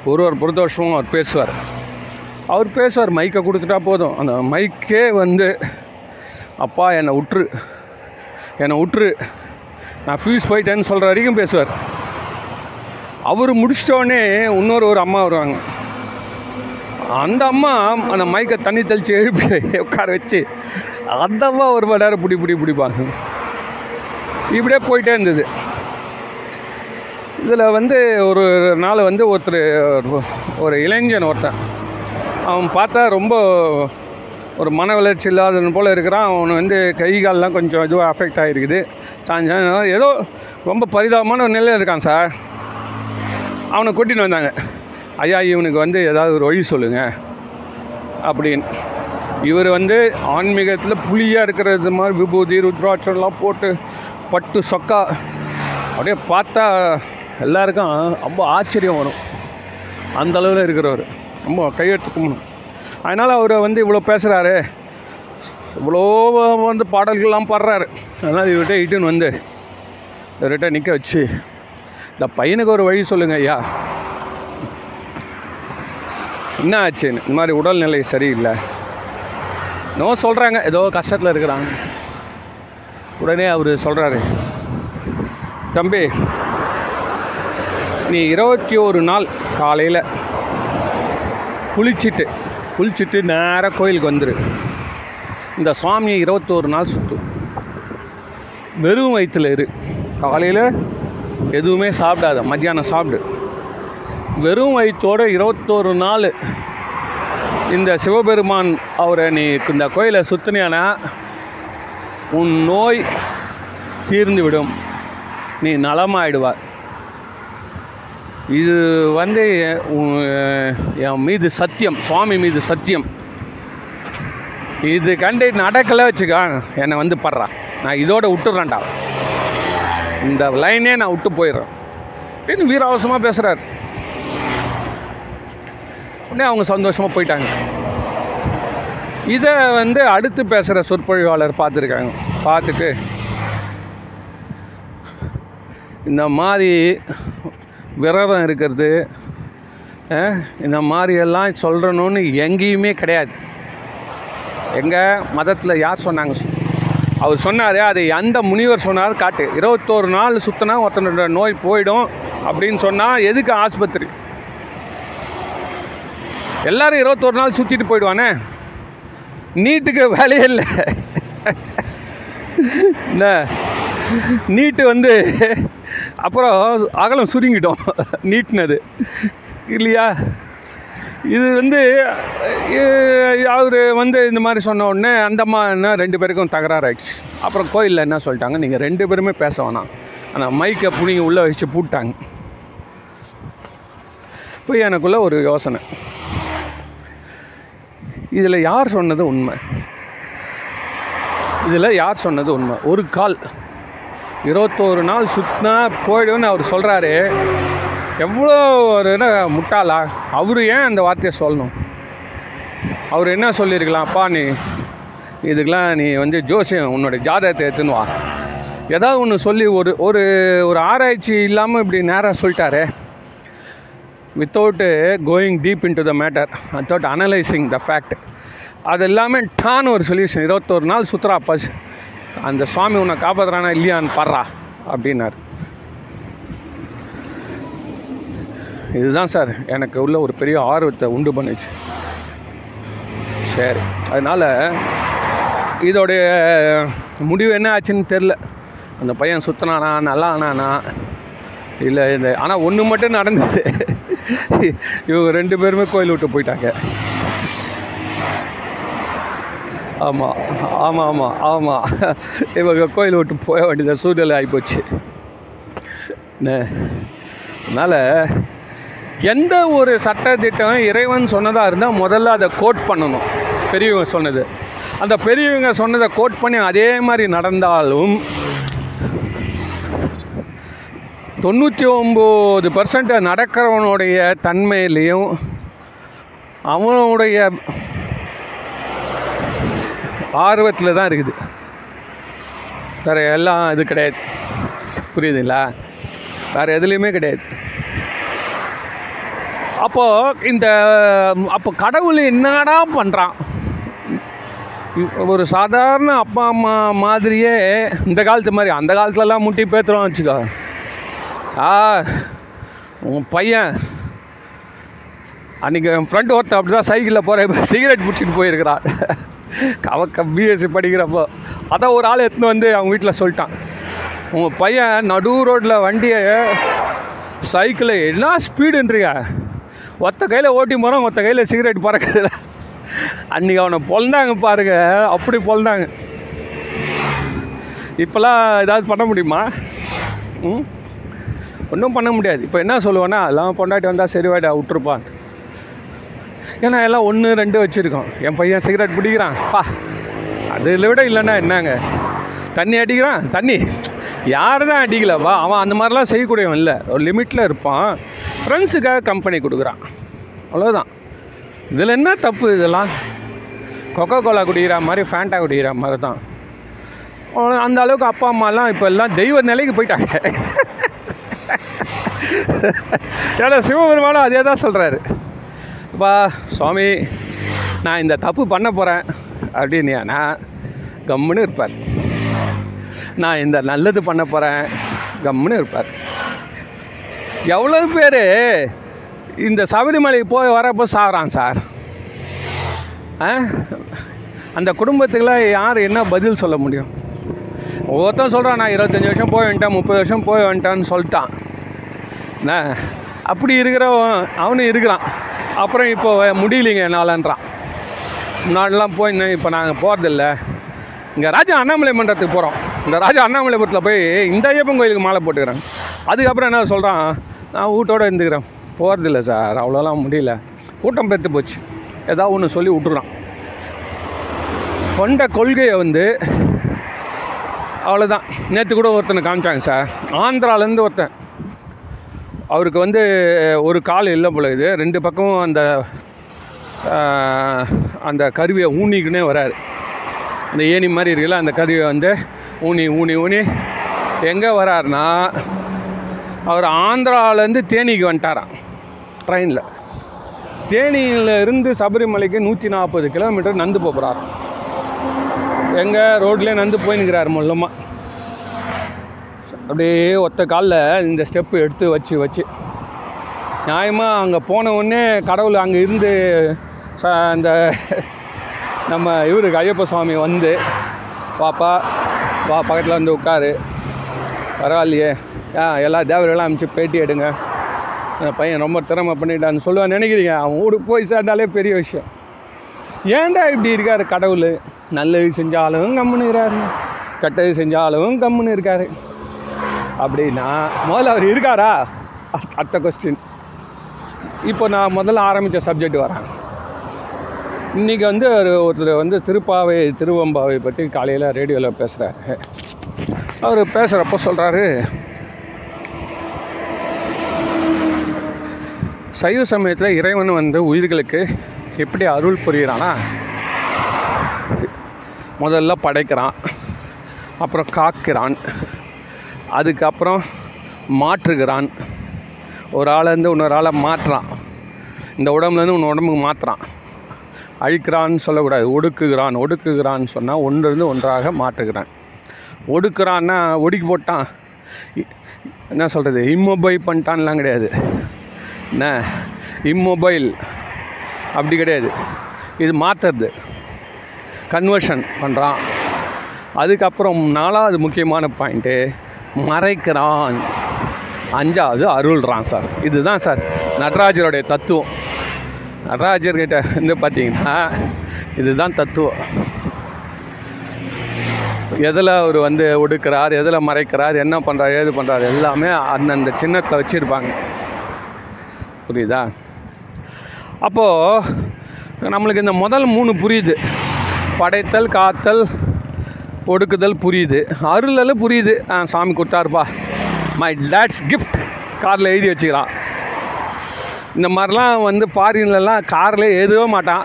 ஒரு ஒரு புரதோஷமும் அவர் பேசுவார். அவர் பேசுவார் மைக்கை கொடுத்துட்டா போதும். அந்த மைக்கே வந்து அப்பா என்னை உற்று. என்னை உற்று. நான் ஃபியூஸ் போயிட்டேன்னு சொல்கிற வரைக்கும் பேசுவார். அவர் முடிச்சிட்டோடனே இன்னொரு ஒரு அம்மா வருவாங்க. அந்த அம்மா அந்த மைக்கை தண்ணி தெளித்து எழுப்பி உட்கார வச்சு அந்த அம்மா ஒரு மணி நேரம் பிடி பிடி பிடிப்பாங்க. இப்படியே போயிட்டே இருந்தது. இதில் வந்து ஒரு நாள் வந்து ஒருத்தர் ஒரு இளைஞன் ஒருத்தன். அவன் பார்த்தா ரொம்ப ஒரு மன வளர்ச்சி இல்லாதவன் போல் இருக்கிறான். அவன் வந்து கை கால்லாம் கொஞ்சம் இதுவாக அஃபெக்ட் ஆகிருக்குது சாஞ்சான் ஏதோ ரொம்ப பரிதாபமான ஒரு நிலையில் இருக்கான் சார் அவனை கூட்டின்னு வந்தாங்க. ஐயா இவனுக்கு வந்து ஏதாவது ஒரு வழி சொல்லுங்கள் அப்படின்னு. இவர் வந்து ஆன்மீகத்தில் புலியாக இருக்கிறது மாதிரி விபூதி ருத்ராட்சம்லாம் போட்டு பட்டு சொக்கா அப்படியே பார்த்தா எல்லாருக்கும் ரொம்ப ஆச்சரியம் வரும். அந்த அளவில் இருக்கிறவர். ரொம்ப கையெழுத்து கும்பணும். அதனால் அவர் வந்து இவ்வளோ பேசுகிறாரு இவ்வளோ வந்து பாடல்கள்லாம் பாடுறாரு. அதனால் இவர்கிட்ட இட்டுன்னு வந்து இவர்கிட்ட நிற்க வச்சு இந்த பையனுக்கு ஒரு வழி சொல்லுங்க ஐயா. என்ன ஆச்சுன்னு இந்த மாதிரி உடல்நிலை சரியில்லை. நோ சொல்கிறாங்க ஏதோ கஷ்டத்தில் இருக்கிறாங்க. உடனே அவர் சொல்கிறாரு தம்பி நீ இருபத்தி ஒரு நாள் காலையில் குளிச்சுட்டு குளிச்சுட்டு நேராக கோயிலுக்கு வந்துடு இந்த சுவாமியை இருபத்தோரு நாள் சுற்று வெறும் வயிற்றுல இரு. காலையில் எதுவுமே சாப்பிடாத மத்தியானம் சாப்பிடு. வெறும் வயிற்றோடு இருபத்தோரு நாள் இந்த சிவபெருமான் அவரை நீ இந்த கோயிலை சுற்றினியானா உன் நோய் தீர்ந்து விடும். நீ நலமாயிடுவார் இது வந்து என் மீது சத்தியம் சுவாமி மீது சத்தியம். இது கண்டு நடக்கலை வச்சுக்க என்னை வந்து படுறா. நான் இதோட விட்டுறேன்டா. இந்த லைனே நான் விட்டு போயிடுறேன். அப்படின்னு வீராவசமாக பேசுகிறார் உடனே அவங்க சந்தோஷமாக போயிட்டாங்க. இதை வந்து அடுத்து பேசுகிற சொற்பொழிவாளர் பார்த்துருக்காங்க. பார்த்துட்டு இந்த மாதிரி விரதம் இருக்கிறது. இந்த மாதிரியெல்லாம் சொல்கிறணும்னு எங்கேயுமே கிடையாது. எங்கள் மதத்தில் யார் சொன்னாங்க? அவர் சொன்னார் அதை அந்த முனிவர் சொன்னார் காட்டு. இருபத்தோரு நாள் சுற்றினா ஒருத்தனோட நோய் போயிடும் அப்படின்னு சொன்னால் எதுக்கு ஆஸ்பத்திரி? எல்லாரும் இருபத்தோரு நாள் சுற்றிட்டு போயிடுவானே? நீட்டுக்கு வேலையே இல்லை. என்ன (laughs) நீட்டு வந்து அப்புறம் அகலம் சுருங்கிட்டோம். நீட்டினது. இல்லையா? இது வந்து அவர் வந்து இந்த மாதிரி சொன்ன உடனே அந்தம்மா என்ன ரெண்டு பேருக்கும் தகராறாயிடுச்சு. அப்புறம் கோயிலில் என்ன சொல்லிட்டாங்க? நீங்கள் ரெண்டு பேருமே பேச வேணாம். ஆனால் மைக்கை புனிங்க உள்ளே வச்சு பூட்டாங்க. இப்போ எனக்குள்ள ஒரு யோசனை. இதில் யார் சொன்னது உண்மை? இதில் யார் சொன்னது உண்மை? ஒரு கால். இருபத்தோரு நாள் சுற்றினா போயிடும்னு அவர் சொல்கிறாரு எவ்வளோ ஒரு என்ன முட்டாளா? அவர் ஏன் அந்த வார்த்தையை சொல்லணும்? அவர் என்ன சொல்லியிருக்கலாம்? அப்பா நீ இதுக்கெலாம் நீ வந்து ஜோசியம் உன்னோட ஜாதகத்தை எடுத்துன்னு வா. ஏதாவது ஒன்று சொல்லி ஒரு ஒரு ஒரு ஆராய்ச்சி இல்லாமல் இப்படி நேராக சொல்லிட்டாரே. Without going deep into the matter without analysing the fact அது எல்லாமே டான் ஒரு சொல்யூஷன் இருபத்தோரு நாள் சுற்றுறா பஸ் அந்த சுவாமி உன்னை காப்பாற்றுறானா இல்லையான்னு பாடுறா அப்படின்னார். இதுதான் சார் எனக்கு உள்ள ஒரு பெரிய ஆர்வத்தை உண்டு பண்ணுச்சு. சரி அதனால் இதோடைய முடிவு என்ன ஆச்சுன்னு தெரில அந்த பையன் சுற்றினானா நல்லா ஆனானா இல்லை இந்த ஆனால் ஒன்று மட்டும் நடந்தது. இவங்க ரெண்டு பேருமே கோயில் விட்டு போயிட்டாங்க. ஆமாம் ஆமாம் ஆமாம் ஆமாம் இவங்க கோயில் விட்டு போக வேண்டியது சூழ்நிலை ஆகிப்போச்சு அதனால் எந்த ஒரு சட்டத்திட்டம் இறைவன் சொன்னதாக இருந்தால் முதல்ல அதை கோட் பண்ணணும். பெரியவங்க சொன்னது. அந்த பெரியவங்க சொன்னதை கோட் பண்ணி அதே மாதிரி நடந்தாலும் தொண்ணூற்றி ஒம்பது பர்சன்ட் நடக்கிறவனுடைய தன்மையிலையும் அவனுடைய ஆர்வத்தில் தான் இருக்குது. வேறு எல்லாம் இது கிடையாது. புரியுதுங்களா? வேறு எதுலேயுமே கிடையாது. அப்போது இந்த அப்போ கடவுள் என்னடா பண்ணுறான் ஒரு சாதாரண அப்பா அம்மா மாதிரியே இந்த காலத்து மாதிரி அந்த காலத்துலலாம் முட்டி பேத்துறோம் வச்சுக்கோ. ஆ உன் பையன் அன்றைக்கி என் ஃப்ரெண்டு ஒருத்தன் அப்படி தான் சைக்கிளில் போகிற சிகரெட் பிடிச்சிட்டு போயிருக்கிறான். அவ பிஎஸ்சி படிக்கிறப்போ. அதான் ஒரு ஆள் எடுத்துன்னு வந்து அவங்க வீட்டில் சொல்லிட்டான். உங்கள் பையன் நடு ரோட்டில் வண்டியை சைக்கிளு என்ன ஸ்பீடுன்றியா? ஒத்த கையில் ஓட்டி போகிறோம் ஒத்த கையில் சிகரெட் பறக்குதுல. அன்றைக்கி அவனை பொழந்தாங்க பாருங்க அப்படி பொழந்தாங்க. இப்போல்லாம் ஏதாவது பண்ண முடியுமா? ம்? ஒன்றும் பண்ண முடியாது. இப்போ என்ன சொல்லுவேன்னா எல்லாம் பொண்டாட்டி வந்தால் சரி வாடா விட்டுருப்பான். ஏன்னா எல்லாம் ஒன்று ரெண்டு வச்சுருக்கோம். என் பையன் சிகரெட் பிடிக்கிறான். பா. அதில் விட இல்லைன்னா என்னங்க? தண்ணி அடிக்கிறான்? தண்ணி. யார் தான் அடிக்கலப்பா அவன் அந்த மாதிரிலாம் செய்யக்கூடியவன் இல்லை. ஒரு லிமிட்டில் இருப்பான். ஃப்ரெண்ட்ஸுக்காக கம்பெனி கொடுக்குறான். அவ்வளோதான் இதில் என்ன தப்பு இதெல்லாம்? கொக்கோ கோலா குடிக்கிற மாதிரி ஃபேண்டா குடிக்கிற மாதிரி தான். அந்த அளவுக்கு அப்பா அம்மாலாம் இப்போ எல்லாம் தெய்வ நிலைக்கு போயிட்டாங்க. (laughs) ஏன்னா சிவபெருமானும் அதே தான் சொல்கிறாரு அப்பா சுவாமி நான் இந்த தப்பு பண்ண போகிறேன் அப்படின்னா கம்முன்னு இருப்பார். நான் இந்த நல்லது பண்ண போகிறேன் கம்முன்னு இருப்பார். எவ்வளோ பேர் இந்த சபரிமலைக்கு போய் வரப்போ சாகிறான் சார்? ஆ? அந்த குடும்பத்துக்கெல்லாம் யார் என்ன பதில் சொல்ல முடியும்? ஒவ்வொருத்தன் சொல்கிறான் நான் இருபத்தஞ்சி வருஷம் போய் வந்துட்டேன் முப்பது வருஷம் போய் வந்துட்டேன்னு சொல்லிட்டான். என்ன? அப்படி இருக்கிறவன் அவனும் இருக்கிறான். அப்புறம் இப்போ முடியலைங்க என்னாலன்றான் முன்னாடிலாம் போய் இப்போ நாங்கள் போகிறதில்ல இங்கே ராஜா அண்ணாமலை மன்றத்துக்கு போகிறோம் இந்த ராஜா அண்ணாமலைபுரத்தில் போய் இந்த ஐயப்பன் கோயிலுக்கு மாலை போட்டுக்கிறேன். அதுக்கப்புறம் என்ன சொல்கிறான் நான் வீட்டோட இருந்துக்கிறேன். போகிறதில்ல சார் அவ்வளோலாம் முடியல. கூட்டம் பெற்று போச்சு. ஏதாவது ஒன்று சொல்லி விட்டுறான். கொண்ட கொள்கையை வந்து அவ்வளோதான் நேற்று கூட ஒருத்தனை காமிச்சாங்க சார். ஆந்திராலேருந்து ஒருத்தன் அவருக்கு வந்து ஒரு கால் இல்லை போல இது. ரெண்டு பக்கமும் அந்த அந்த கருவியை ஊனிக்குனே வராரு. அந்த ஏணி மாதிரி இருக்குல்ல அந்த கருவியை வந்து ஊனி ஊனி ஊனி. எங்கே வராருன்னா அவர் ஆந்திராவிலேருந்து தேனிக்கு வந்துட்டாராம் ட்ரெயினில். தேனியில் இருந்து சபரிமலைக்கு நூற்றி நாற்பது கிலோமீட்டர் நந்து போகிறார் எங்கே ரோட்லேயே நந்து போயின்னுக்கிறார் மொல்லமாக அப்படியே ஒத்த காலில் இந்த ஸ்டெப்பு எடுத்து வச்சு வச்சு. நியாயமாக அங்கே போன உடனே கடவுள் அங்கே இருந்து ச இந்த (laughs) நம்ம இவருக்கு ஐயப்ப சுவாமி வந்து பாப்பா வா பக்கத்தில் வந்து உட்காரு. பரவாயில்லையே. ஆ எல்லா தேவரெல்லாம் அனுப்பிச்சு பேட்டி எடுங்க. அந்த பையன் ரொம்ப திறமை பண்ணிட்டான்னு சொல்லுவான் நினைக்கிறீங்க? அவன் வீடு போய் சேர்ந்தாலே பெரிய விஷயம். ஏன்டா இப்படி இருக்காரு கடவுள்? நல்லது செஞ்சாலும் கம்முன்னு இருக்காரு கெட்டது செஞ்சாலும் கம்முன்னு இருக்காரு. அப்படின்னா முதல்ல அவர் இருக்காரா? அடுத்த கொஸ்டின் இப்போ நான் முதல்ல ஆரம்பித்த சப்ஜெக்ட் வரேன். இன்றைக்கி வந்து ஒரு ஒருத்தர் வந்து திருப்பாவை திருவம்பாவை பற்றி காலையில் ரேடியோவில் பேசுகிறாரு அவர் பேசுகிறப்ப சொல்கிறாரு சைவ சமயத்தில் இறைவன் வந்து உயிர்களுக்கு எப்படி அருள் புரிகிறானா முதல்ல படைக்கிறான் அப்புறம் காக்கிறான் அதுக்கப்புறம் மாற்றுகிறான். ஒரு ஆளேருந்து இன்னொரு ஆளை மாற்றுறான் இந்த உடம்புலேருந்து இன்னொரு உடம்புக்கு மாற்றுறான் அழிக்கிறான்னு சொல்லக்கூடாது ஒடுக்குகிறான் ஒடுக்குகிறான்னு சொன்னால் ஒன்றுலேருந்து ஒன்றாக மாற்றுகிறான். ஒடுக்குறான்னா ஒடுக்கி போட்டான். என்ன சொல்கிறது இம்மொபைல் பண்ணிட்டான்லாம் கிடையாது. என்ன? இம்மொபைல். அப்படி கிடையாது. இது மாற்றுறது கன்வர்ஷன் பண்ணுறான் அதுக்கப்புறம் நாலாவது முக்கியமான பாயிண்ட்டு மறைக்கிறான். அஞ்சாவது அருள்றான் சார். இதுதான் சார் நடராஜருடைய தத்துவம். நடராஜர்கிட்ட வந்து பார்த்தீங்கன்னா இதுதான் தத்துவம். எதில் அவர் வந்து ஒடுக்கிறார் எதில் மறைக்கிறார் என்ன பண்ணுறார் ஏது பண்ணுறார் எல்லாமே அந்தந்த சின்னத்தில் வச்சுருப்பாங்க. புரியுதா? அப்போது நம்மளுக்கு இந்த முதல் மூணு புரியுது. படைத்தல் காத்தல் ஒடுக்குதல் புரியுது. அருளெல்லாம் புரியுது. ஆ சாமி கொடுத்தாருப்பா. மை டேட்ஸ் கிஃப்ட் காரில் எழுதி வச்சுக்கிறான். இந்த மாதிரிலாம் வந்து ஃபாரின்லலாம் காரில் எழுதவே மாட்டான்.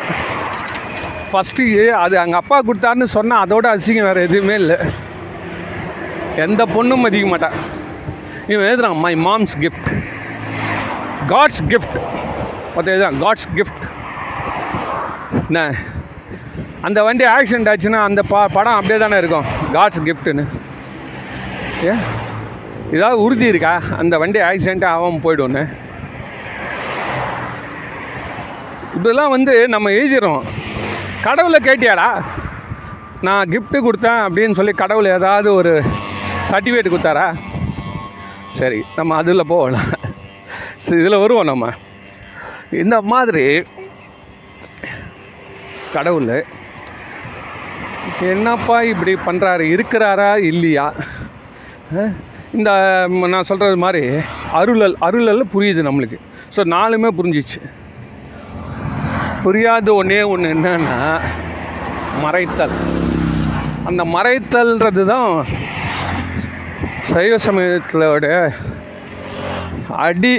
ஃபஸ்ட்டு அது அங்கே அப்பா கொடுத்தாருன்னு சொன்னால் அதோட அசிங்கம் வேறு எதுவுமே இல்லை. எந்த பொண்ணும் மதிக்க மாட்டான் இவன் எழுதுறான் my mom's gift God's gift மற்ற எழுதுறான் காட்ஸ் கிஃப்ட் என்ன? அந்த வண்டி ஆக்சிடென்ட் ஆச்சுன்னா அந்த பா படம் அப்படியே தானே இருக்கும். காட்ஸ் கிஃப்ட்டுன்னு ஏ? ஏதாவது உறுதி இருக்கா? அந்த வண்டி ஆக்சிடென்ட் ஆகாமல் போய்டும்னு. இதெல்லாம் வந்து நம்ம எழுதிடுறோம். கடவுளை கேட்டியாடா? நான் கிஃப்ட்டு கொடுத்தேன் அப்படின்னு சொல்லி கடவுள் ஏதாவது ஒரு சர்டிஃபிகேட் கொடுத்தாரா? சரி நம்ம அதில் போகலாம். இதில் வருவோம் நம்ம. இந்த மாதிரி கடவுள் என்னப்பா இப்படி பண்ணுறாரு இருக்கிறாரா? இல்லையா? இந்த நான் சொல்கிறது மாதிரி அருளல் அருளல் புரியுது நம்மளுக்கு. ஸோ நாலுமே புரிஞ்சிச்சு. புரியாத ஒன்றே ஒன்று என்னன்னா மறைத்தல். அந்த மறைத்தல்ன்றது தான் சைவ சமயத்திலோட அடி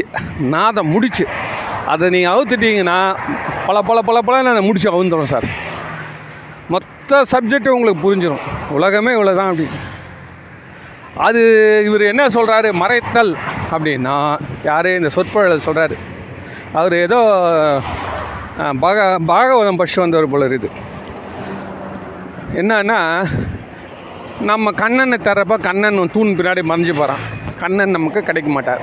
நாதம் முடிச்சு. அதை நீங்கள் அவுத்துட்டீங்கன்னா பல பல பல பல நான் முடிச்சு அவுந்துடும் சார். மொத்த சப்ஜெக்டும் உங்களுக்கு புரிஞ்சிடும் உலகமே இவ்வளோ தான் அப்படி. அது இவர் என்ன சொல்கிறாரு மறைத்தல் அப்படின்னா யார் இந்த சொற்பொழில் சொல்கிறாரு அவர் ஏதோ பாக பாகவதம் படிச்சு வந்தவர் போல இருக்குது. என்னன்னா நம்ம கண்ணனை தர்றப்ப கண்ணன் தூண் பின்னாடி மறைஞ்சு போகிறான் கண்ணன் நமக்கு கிடைக்க மாட்டார்.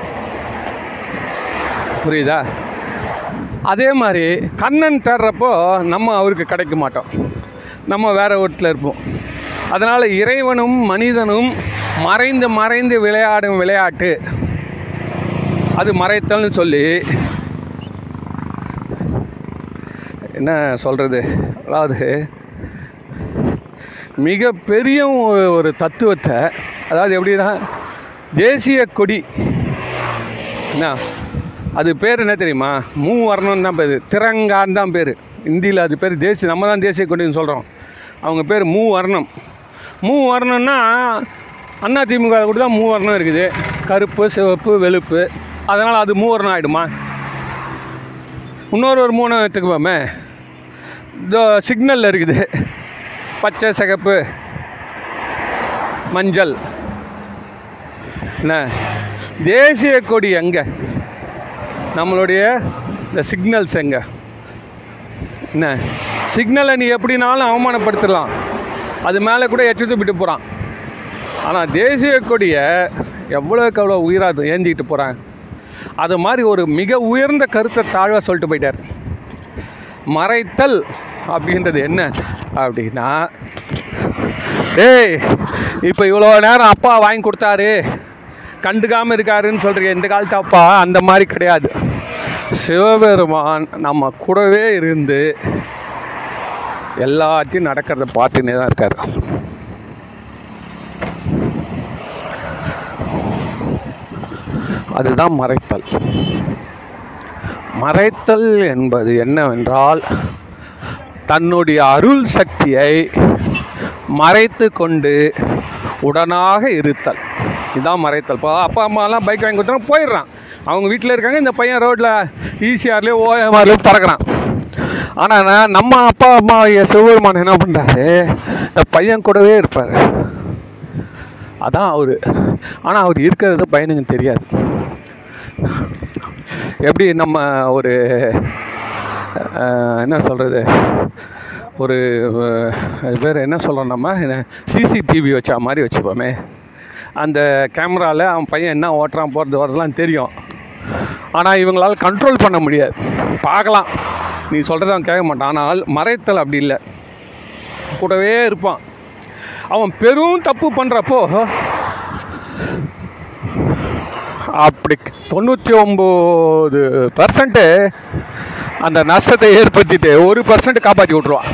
புரியுதா? அதே மாதிரி கண்ணன் தேடுறப்போ நம்ம அவருக்கு கிடைக்க மாட்டோம். நம்ம வேறு ஒருத்தில் இருப்போம். அதனால் இறைவனும் மனிதனும் மறைந்து மறைந்து விளையாடும் விளையாட்டு. அது மறைத்தல்னு சொல்லி என்ன சொல்கிறது அதாவது மிகப்பெரிய ஒரு- ஒரு தத்துவத்தை அதாவது எப்படின்னா தேசிய கொடி. என்ன? அது பேர் என்ன தெரியுமா? மூவர்ணம் தான் பேர். திரங்கான்னு தான் பேர். இந்தியில் அது பேர் தேசிய நம்ம தான் தேசிய கொடின்னு சொல்கிறோம் அவங்க பேர் மூ வர்ணம். மூ வர்ணம்னா அண்ணா திமுக கூட தான் மூ வர்ணம் இருக்குது. கருப்பு சிவப்பு வெளுப்பு. அதனால் அது மூவர்ணம் ஆகிடுமா இன்னொரு ஒரு மூணு எடுத்துக்குவோமே. இதோ சிக்னலில் இருக்குது. பச்சை சிகப்பு மஞ்சள். என்ன? தேசிய கொடி எங்கே? நம்மளுடைய இந்த சிக்னல்ஸ் எங்கே? என்ன? சிக்னலை நீ எப்படினாலும் அவமானப்படுத்திடலாம் அது மேலே கூட எச்சு துப்பிட்டு போகிறான் ஆனால் தேசிய கொடியை எவ்வளோக்கு எவ்வளோ உயிராக ஏந்திக்கிட்டு போகிறாங்க அது மாதிரி ஒரு மிக உயர்ந்த கருத்தை தாழ்வாக சொல்லிட்டு போயிட்டார். மறைத்தல் அப்படின்றது என்ன? அப்படின்னா ஏய் இப்போ இவ்வளோ நேரம் அப்பா வாங்கி கொடுத்தாரு. கண்டுக்காமல் இருக்காருன்னு சொல்கிறீங்க இந்த காலத்து அப்பா அந்த மாதிரி கிடையாது. சிவபெருமான் நம்ம கூடவே இருந்து எல்லாத்தையும் நடக்கிறத பார்த்துன்னே தான் இருக்கார். அதுதான் மறைத்தல். மறைத்தல் என்பது என்னவென்றால் தன்னுடைய அருள் சக்தியை மறைத்து கொண்டு உடனாக இருத்தல். இதுதான் மறைத்தல். இப்போ அப்பா அம்மாலாம் பைக் வாங்கி கொடுத்தா போயிடுறான். அவங்க வீட்டில் இருக்காங்க இந்த பையன் ரோட்டில் ஈசிஆர்லேயோ ஓஎம்ஆர்லேயோ பறக்கிறான். ஆனால் நம்ம அப்பா அம்மா சிவபெருமான் என்ன பண்ணுறாரு இந்த பையன் கூடவே இருப்பார். அதான் அவர். ஆனால் அவர் இருக்கிறது பையனுங்க தெரியாது. எப்படி நம்ம ஒரு என்ன சொல்கிறது ஒரு பேர் என்ன சொல்கிறோம் நம்ம? சிசிடிவி வச்சா மாதிரி வச்சுப்போமே. அந்த கேமராவில் அவன் பையன் என்ன ஓட்டுறான் போகிறது வரதெல்லாம் தெரியும். ஆனால் இவங்களால் கண்ட்ரோல் பண்ண முடியாது. பார்க்கலாம். நீ சொல்கிறத அவன் கேட்க மாட்டான். ஆனால் மறைத்தல் அப்படி இல்லை. கூடவே இருப்பான். அவன் பெரும் தப்பு பண்ணுறப்போ அப்படி தொண்ணூற்றி ஒம்பது பர்சன்ட்டு அந்த நஷ்டத்தை ஏற்படுத்திட்டு ஒரு பர்சன்ட் காப்பாற்றி விட்ருவான்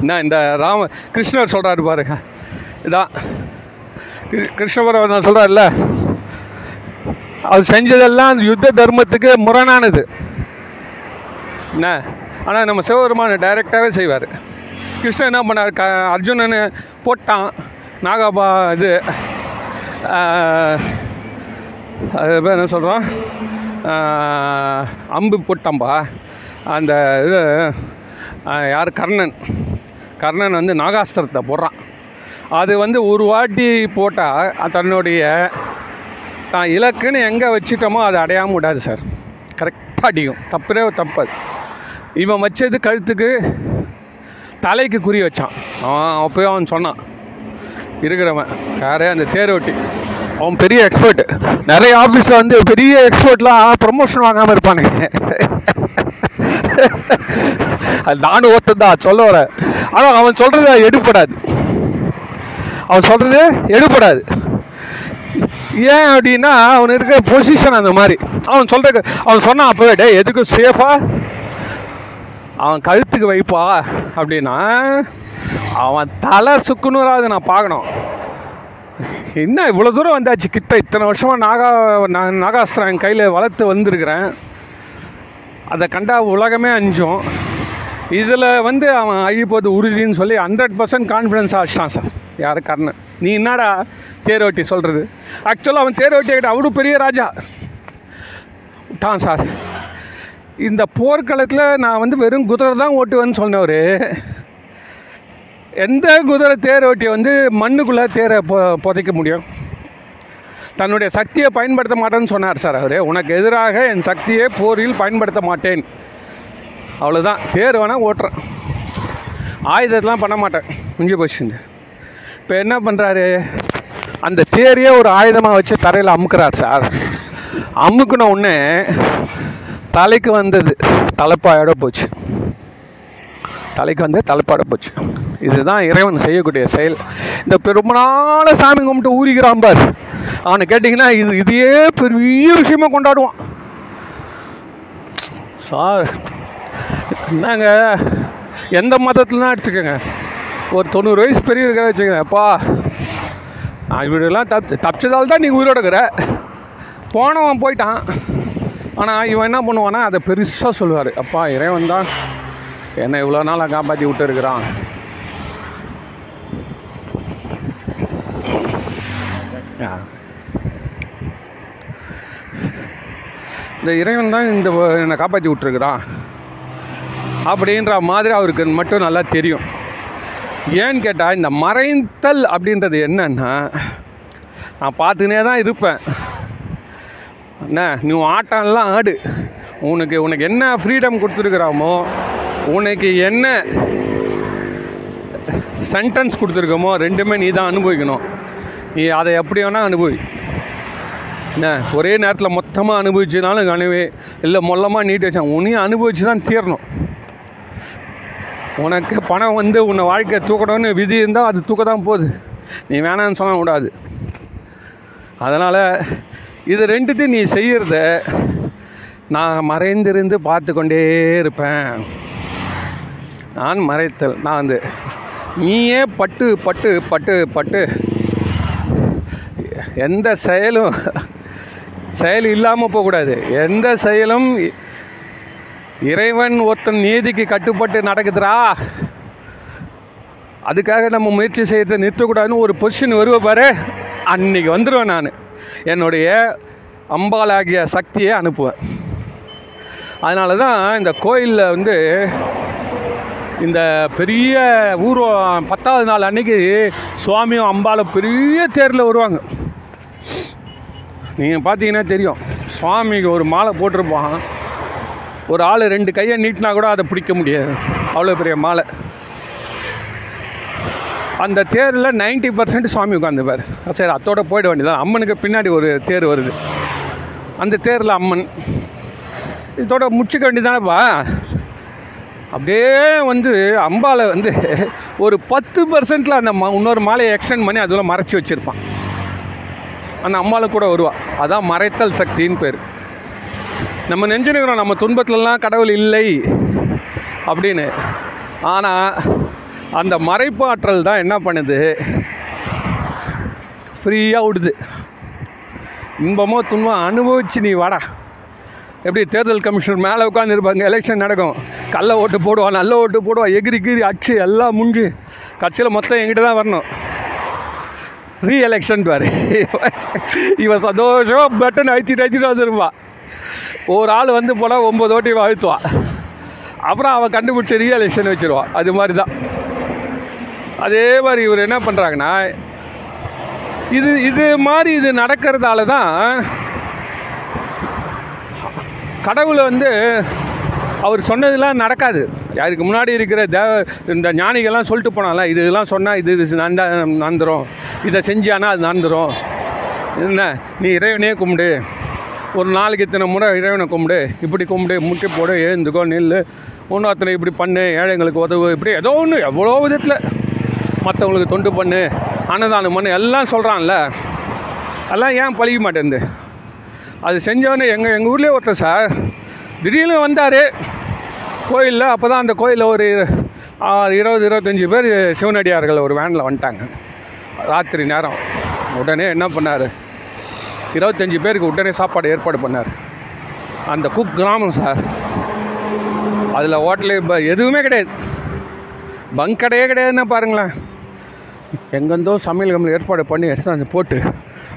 என்ன இந்த ராம கிருஷ்ணர் சொல்கிறாரு பாருங்க. இதான் கிருஷ்ணபுரம் நான் சொல்கிறார்ல அது செஞ்சதெல்லாம் அந்த யுத்த தர்மத்துக்கு முரணானது. என்ன? ஆனால் நம்ம சிவபெருமான் டைரெக்டாகவே செய்வார். கிருஷ்ணன் என்ன பண்ணார்? க அர்ஜுனன் போட்டான். நாகாபா இது அது பேர் என்ன சொல்கிறோம் அம்பு போட்டான்பா. அந்த இது யார்? கர்ணன். கர்ணன் வந்து நாகாஸ்திரத்தை போடுறான். அது வந்து ஒரு வாட்டி போட்டால் தன்னுடைய தான் இலக்குன்னு எங்கே வச்சிட்டோமோ அதை அடையாமல் விடாது சார். கரெக்டாக அடிக்கும். தப்புறே தப்பாது. இவன் வச்சது கழுத்துக்கு தலைக்கு குறி வச்சான். அவன் அப்போயும் அவன் சொன்னான். இருக்கிறவன் யாரே அந்த தேரோட்டி அவன் பெரிய எக்ஸ்பர்ட் நிறைய ஆஃபீஸில் வந்து பெரிய எக்ஸ்பர்ட்லாம் ப்ரொமோஷன் வாங்காமல் இருப்பானுங்க. அது நானும் ஒருத்தன் தான் சொல்ல வரேன். ஆனால் அவன் சொல்கிறது எடுப்படாது. அவன் சொல்கிறது எடுப்படாது ஏன் அப்படின்னா அவன் இருக்கிற பொசிஷன் அந்த மாதிரி. அவன் சொல்கிற அவன் சொன்னான் அப்போவே டே எதுக்கும் சேஃபாக அவன் கழுத்துக்கு வைப்பா? அப்படின்னா அவன் தலை சுக்குநூறாவது நான் பார்க்கணும். என்ன இவ்வளோ தூரம் வந்தாச்சு? கிட்ட இத்தனை வருஷமாக நாகா நான் நாகாஸ்திரம் என் கையில் வளர்த்து வந்திருக்கிறேன். அதை கண்டா உலகமே அஞ்சும். இதில் வந்து அவன் அழிப்பது உறுதின்னு சொல்லி ஹண்ட்ரட் பர்சன்ட் கான்ஃபிடன்ஸ் ஆச்சிட்டான் சார். யார் கர்ணன்? நீ என்னடா தேரோட்டி சொல்கிறது ஆக்சுவலாக அவன் தேரோட்டி கிட்ட அவரு பெரிய ராஜா. விட்டான் சார் இந்த போர்க்களத்தில் நான் வந்து வெறும் குதிரை தான் ஓட்டுவேன்னு சொன்னவர். எந்த குதிரை தேர் ஓட்டியை வந்து மண்ணுக்குள்ளே தேரை பொ புதைக்க முடியும்? தன்னுடைய சக்தியை பயன்படுத்த மாட்டேன்னு சொன்னார் சார் அவர். உனக்கு எதிராக என் சக்தியை போரில் பயன்படுத்த மாட்டேன். அவ்வளோதான் தேர் வேணால் ஓட்டுறேன். ஆயுதத்தெலாம் பண்ண மாட்டேன். முடிஞ்சு போச்சுங்க இப்போ என்ன பண்ணுறாரு அந்த தேரையே ஒரு ஆயுதமாக வச்சு தரையில் அமுக்குறார் சார். அமுக்குன உடனே தலைக்கு வந்தது தலைப்பாயோட போச்சு. தலைக்கு வந்து தலைப்பாட போச்சு. இதுதான் இறைவன் செய்யக்கூடிய செயல். இந்த ரொம்ப நாள சாமி கும்பிட்டு ஊறிக்கிறான் பார். அவனை கேட்டிங்கன்னா இது இதையே பெரிய விஷயமா கொண்டாடுவான். சார் என்னங்க? எந்த மதத்துலலாம் எடுத்துக்கோங்க. ஒரு தொண்ணூறு வயசு பெரிய இருக்கிற வச்சுக்கோங்க. அப்பா நான் இப்படிலாம் தப்பு தப்பிச்சதால் தான் நீங்கள் உயிரோட இருக்கிற. போனவன் போயிட்டான். ஆனால் இவன் என்ன பண்ணுவான்னா அதை பெருசாக சொல்லுவார். அப்பா இறைவன் தான் என்னை இவ்வளோ நாளாக காப்பாற்றி விட்டு இருக்கிறான். இந்த இறைவன் தான் இந்த என்னை காப்பாற்றி விட்டுருக்குறான் அப்படின்ற மாதிரி அவருக்கு மட்டும் நல்லா தெரியும். ஏன்னு கேட்டால் இந்த மறைத்தல் அப்படின்றது என்னன்னா நான் பார்த்துனே தான் இருப்பேன். என்ன நீ ஆட்டம்லாம் ஆடு. உனக்கு உனக்கு என்ன ஃப்ரீடம் கொடுத்துருக்குறாமோ உனக்கு என்ன சென்டென்ஸ் கொடுத்துருக்கோமோ ரெண்டுமே நீ தான் அனுபவிக்கணும். நீ அதை எப்படி வேணால் அனுபவி. என்ன ஒரே நேரத்தில் மொத்தமாக அனுபவிச்சுனாலும் அனுபவி இல்லை மொல்லமாக நீட்டு வச்சான் உனியும் அனுபவிச்சு தான் தீரணும். உனக்கு பணம் வந்து உன்னை வாழ்க்கையை தூக்கணும்னு விதி இருந்தால் அது தூக்க தான் போகுது. நீ வேணான்னு சொல்ல கூடாது அதனால் இது ரெண்டுத்தையும் நீ செய்கிறத நான் மறைந்திருந்து பார்த்து கொண்டே இருப்பேன். நான் மறைத்தல் நான் வந்து நீயே பட்டு பட்டு பட்டு பட்டு. எந்த செயலும் செயல் இல்லாமல் போகக்கூடாது. எந்த செயலும் இறைவன் ஒருத்தன் நீதிக்கு கட்டுப்பட்டு நடக்குதுடா. அதுக்காக நம்ம முயற்சி செய்யறதை நிறுத்தக்கூடாதுன்னு ஒரு பொசிஷன் வருவ பாரு. அன்னைக்கு வந்துடுவேன் நான். என்னுடைய அம்பாலாகிய சக்தியை அனுப்புவேன். அதனால தான் இந்த கோயிலில் வந்து இந்த பெரிய ஊர்வம் பத்தாவது நாள் அன்னைக்கு சுவாமியும் அம்பாலும் பெரிய தேரில் வருவாங்க. நீங்கள் பார்த்தீங்கன்னா தெரியும். சுவாமிக்கு ஒரு மாலை போட்டிருப்பான் ஒரு ஆள் ரெண்டு கையை நீட்டினா கூட அதை பிடிக்க முடியாது. அவ்வளோ பெரிய மாலை. அந்த தேரில் நைன்ட்டி பர்சன்ட் சுவாமி உட்காந்துப்பார் சரி அத்தோட போயிட வேண்டியதான் அம்மனுக்கு பின்னாடி ஒரு தேர் வருது. அந்த தேரில் அம்மன் இதோட முடிச்சுக்க வேண்டியதானப்பா அப்படியே வந்து அம்பாவை வந்து ஒரு பத்து பர்சன்டில் அந்த மா இன்னொரு மாலையை எக்ஸ்டெண்ட் பண்ணி அதில் மறைச்சி வச்சுருப்பான். அந்த அம்பாவை கூட வருவாள் அதான் மறைத்தல் சக்தின்னு பேர். நம்ம நெஞ்சுனுக்கிறோம் நம்ம துன்பத்துலலாம் கடவுள் இல்லை அப்படின்னு. ஆனால் அந்த மறைப்பு ஆற்றல் தான் என்ன பண்ணுது? ஃப்ரீயாக விடுது இன்பமோ துன்பம் அனுபவிச்சு நீ வாடா. எப்படி தேர்தல் கமிஷனர் மேலே உட்காந்துருப்பாங்க எலெக்ஷன் நடக்கும். கள்ள ஓட்டு போடுவான் நல்ல ஓட்டு போடுவான் எகிரி கீரி அச்சு எல்லாம் முடிஞ்சு கட்சியில் மொத்தம் எங்கிட்ட தான் வரணும். ரீ எலெக்ஷன் பாரு. இவன் சந்தோஷம் பட்டன் அழுத்திட்டு அழுத்திட்டு வந்துருப்பான். ஒரு ஆள் வந்து போனால் ஒம்பது ஓட்டி வாழ்த்துவான். அப்புறம் அவன் கண்டுபிடிச்ச ரியலேஷன் வச்சுருவான். அது மாதிரி தான் அதே மாதிரி இவர் என்ன பண்ணுறாங்கன்னா இது இது மாதிரி இது நடக்கிறதால தான் கடவுளை வந்து அவர் சொன்னதெல்லாம் நடக்காது. அதுக்கு முன்னாடி இருக்கிற தேவ இந்த ஞானிகள்லாம் சொல்லிட்டு போனால இது இதெல்லாம் சொன்னால் இது இது நந்த நடந்துரும் இதை செஞ்சானா அது நடந்துடும் என்ன? நீ இறைவனே கும்பிடு. ஒரு நாளைக்கு இத்தனை முறை இறைவனை கும்பிடு இப்படி கும்பிடு முட்டி போடு எழுந்துக்கோ நெல் இன்னொருத்தனை இப்படி பண்ணு ஏழைங்களுக்கு உதவு இப்படி ஏதோ ஒன்று எவ்வளோ விதத்தில். மற்றவங்களுக்கு தொண்டு பண்ணு அன்னதானம் பண்ணு எல்லாம் சொல்கிறான்ல எல்லாம் ஏன் பழிக்க மாட்டேங்குது? அது செஞ்சவொடனே எங்கள் எங்கள் ஊர்லேயே ஒருத்தர் சார் திடீர்னு வந்தார். கோயிலில் அப்போ தான் அந்த கோயிலில் ஒரு இருபது இருபத்தஞ்சி பேர் சிவனடியார்கள் ஒரு வேனில் வந்துட்டாங்க. ராத்திரி நேரம். உடனே என்ன பண்ணார்? இருபத்தஞ்சி பேருக்கு உடனே சாப்பாடு ஏற்பாடு பண்ணார். அந்த குக் கிராமம் சார். அதில் ஹோட்டலு ப- எதுவுமே கிடையாது. பங்க் கடையே கிடையாதுன்னு பாருங்களேன். எங்கேருந்தோ சமையல் கம்பெனி ஏற்பாடு பண்ணி எடுத்து வந்து போட்டு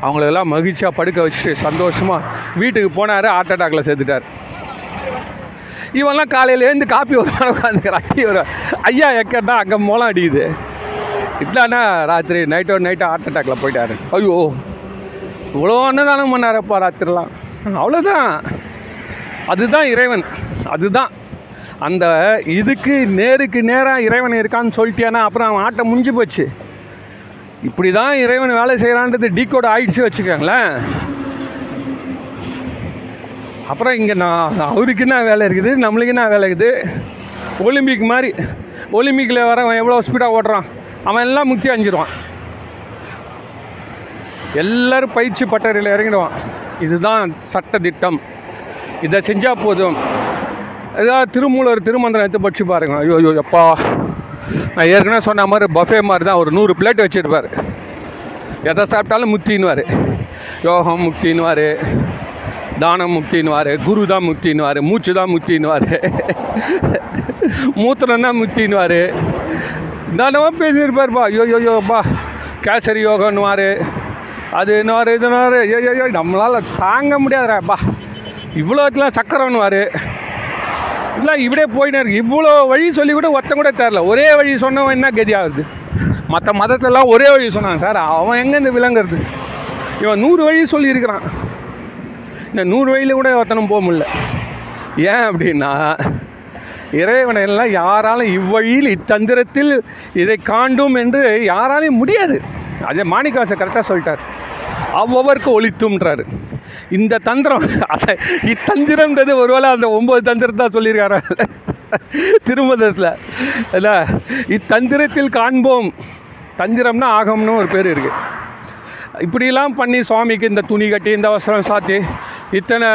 அவங்களெல்லாம் மகிழ்ச்சியாக படுக்க வச்சுட்டு சந்தோஷமாக வீட்டுக்கு போனார் ஹார்ட் அட்டாக்ல சேர்த்துட்டார். இவன்லாம் காலையில் எழுந்து காப்பி ஒரு நாள் உட்காந்துக்கிறான் ஒரு ஐயா எக்கட்டா அங்கே மூலம் அடிக்குது. இல்லைன்னா ராத்திரி நைட்டோ நைட்டோ ஹார்ட் அட்டாக்ல போயிட்டாரு. ஐயோ. இவ்வளோ அன்னதானம் பண்ணாரப்பா ராத்திரிலாம். அவ்வளோதான். அதுதான் இறைவன். அதுதான். அந்த இதுக்கு நேருக்கு நேராக இறைவன் இருக்கான்னு சொல்லிட்டியானா அப்புறம் அவன் ஆட்டம் முடிஞ்சு போச்சு. இப்படி தான் இறைவன் வேலை செய்கிறான்றது டீகோட் ஆயிடுச்சு வச்சுக்கோங்களேன். அப்புறம் இங்கே நான் அவருக்கு என்ன வேலை இருக்குது? நம்மளுக்கு என்ன வேலை இருக்குது? ஒலிம்பிக் மாதிரி. ஒலிம்பிக்கில் வரவன் எவ்வளோ ஸ்பீடாக ஓடுறான்? அவன் எல்லாம் முக்கியம் அஞ்சிடுவான் எல்லாரும் பயிற்சி பட்டறையில் இறங்கிடுவான். இதுதான் சட்ட திட்டம் இதை செஞ்சால் போதும். ஏதாவது திருமூலர் திருமந்திரம் எடுத்து படிச்சு பாருங்க. ஐயோ ஐயோ எப்பா. நான் ஏற்கனவே சொன்ன மாதிரி பஃபே மாதிரி தான். ஒரு நூறு பிளேட் வச்சுருப்பார். எதை சாப்பிட்டாலும் முக்தின்னுவார் யோகம் முக்தின்னுவார் தானம் முக்தின்னுவார் குரு தான் முக்தின்வார் மூச்சு தான் முக்தின்வார் மூத்திரம் தான் முக்தின்னுவார் என்னென்னவோ பேசியிருப்பார்ப்பா. ஐயோ ஐயோ கேசரி யோகன்னுவார். அது இன்னொரு இதுனாரு ஐயோ ஐயோ நம்மளால் தாங்க முடியாதுடாப்பா இவ்வளோத்துலாம் சக்கரம்னுவார் இல்லை இப்படியே போயினே இருக்கு. இவ்வளோ வழி சொல்லி கூட ஒருத்தன் கூட தெரில ஒரே வழி சொன்னவன் என்ன கதி ஆகுது? மற்ற மதத்திலலாம் ஒரே வழி சொன்னான் சார் அவன் எங்கேருந்து விளங்குறது இவன் நூறு வழி சொல்லியிருக்கிறான். இந்த நூறு வழியில் கூட ஒருத்தனும் போக முடியல. ஏன் அப்படின்னா இறைவனை எல்லாம் யாராலும் இவ்வழியில் இத்தந்திரத்தில் இதை காண்டும் என்று யாராலையும் முடியாது. அதே மாணிக்காசை கரெக்டாக சொல்லிட்டார். அவ்வவருக்கு ஒழித்தும்ன்றாரு. இந்த தந்திரம் அதை இத்தந்திரம்ன்றது ஒருவேளை அந்த ஒம்பது தந்திரத்தை சொல்லியிருக்காரு? திருமதத்தில். இல்லை இத்தந்திரத்தில் காண்போம். தந்திரம்னா ஆகம்னு ஒரு பேர் இருக்குது இப்படிலாம் பண்ணி சுவாமிக்கு இந்த துணி கட்டி இந்த வஸ்திரம் சாத்தி இத்தனை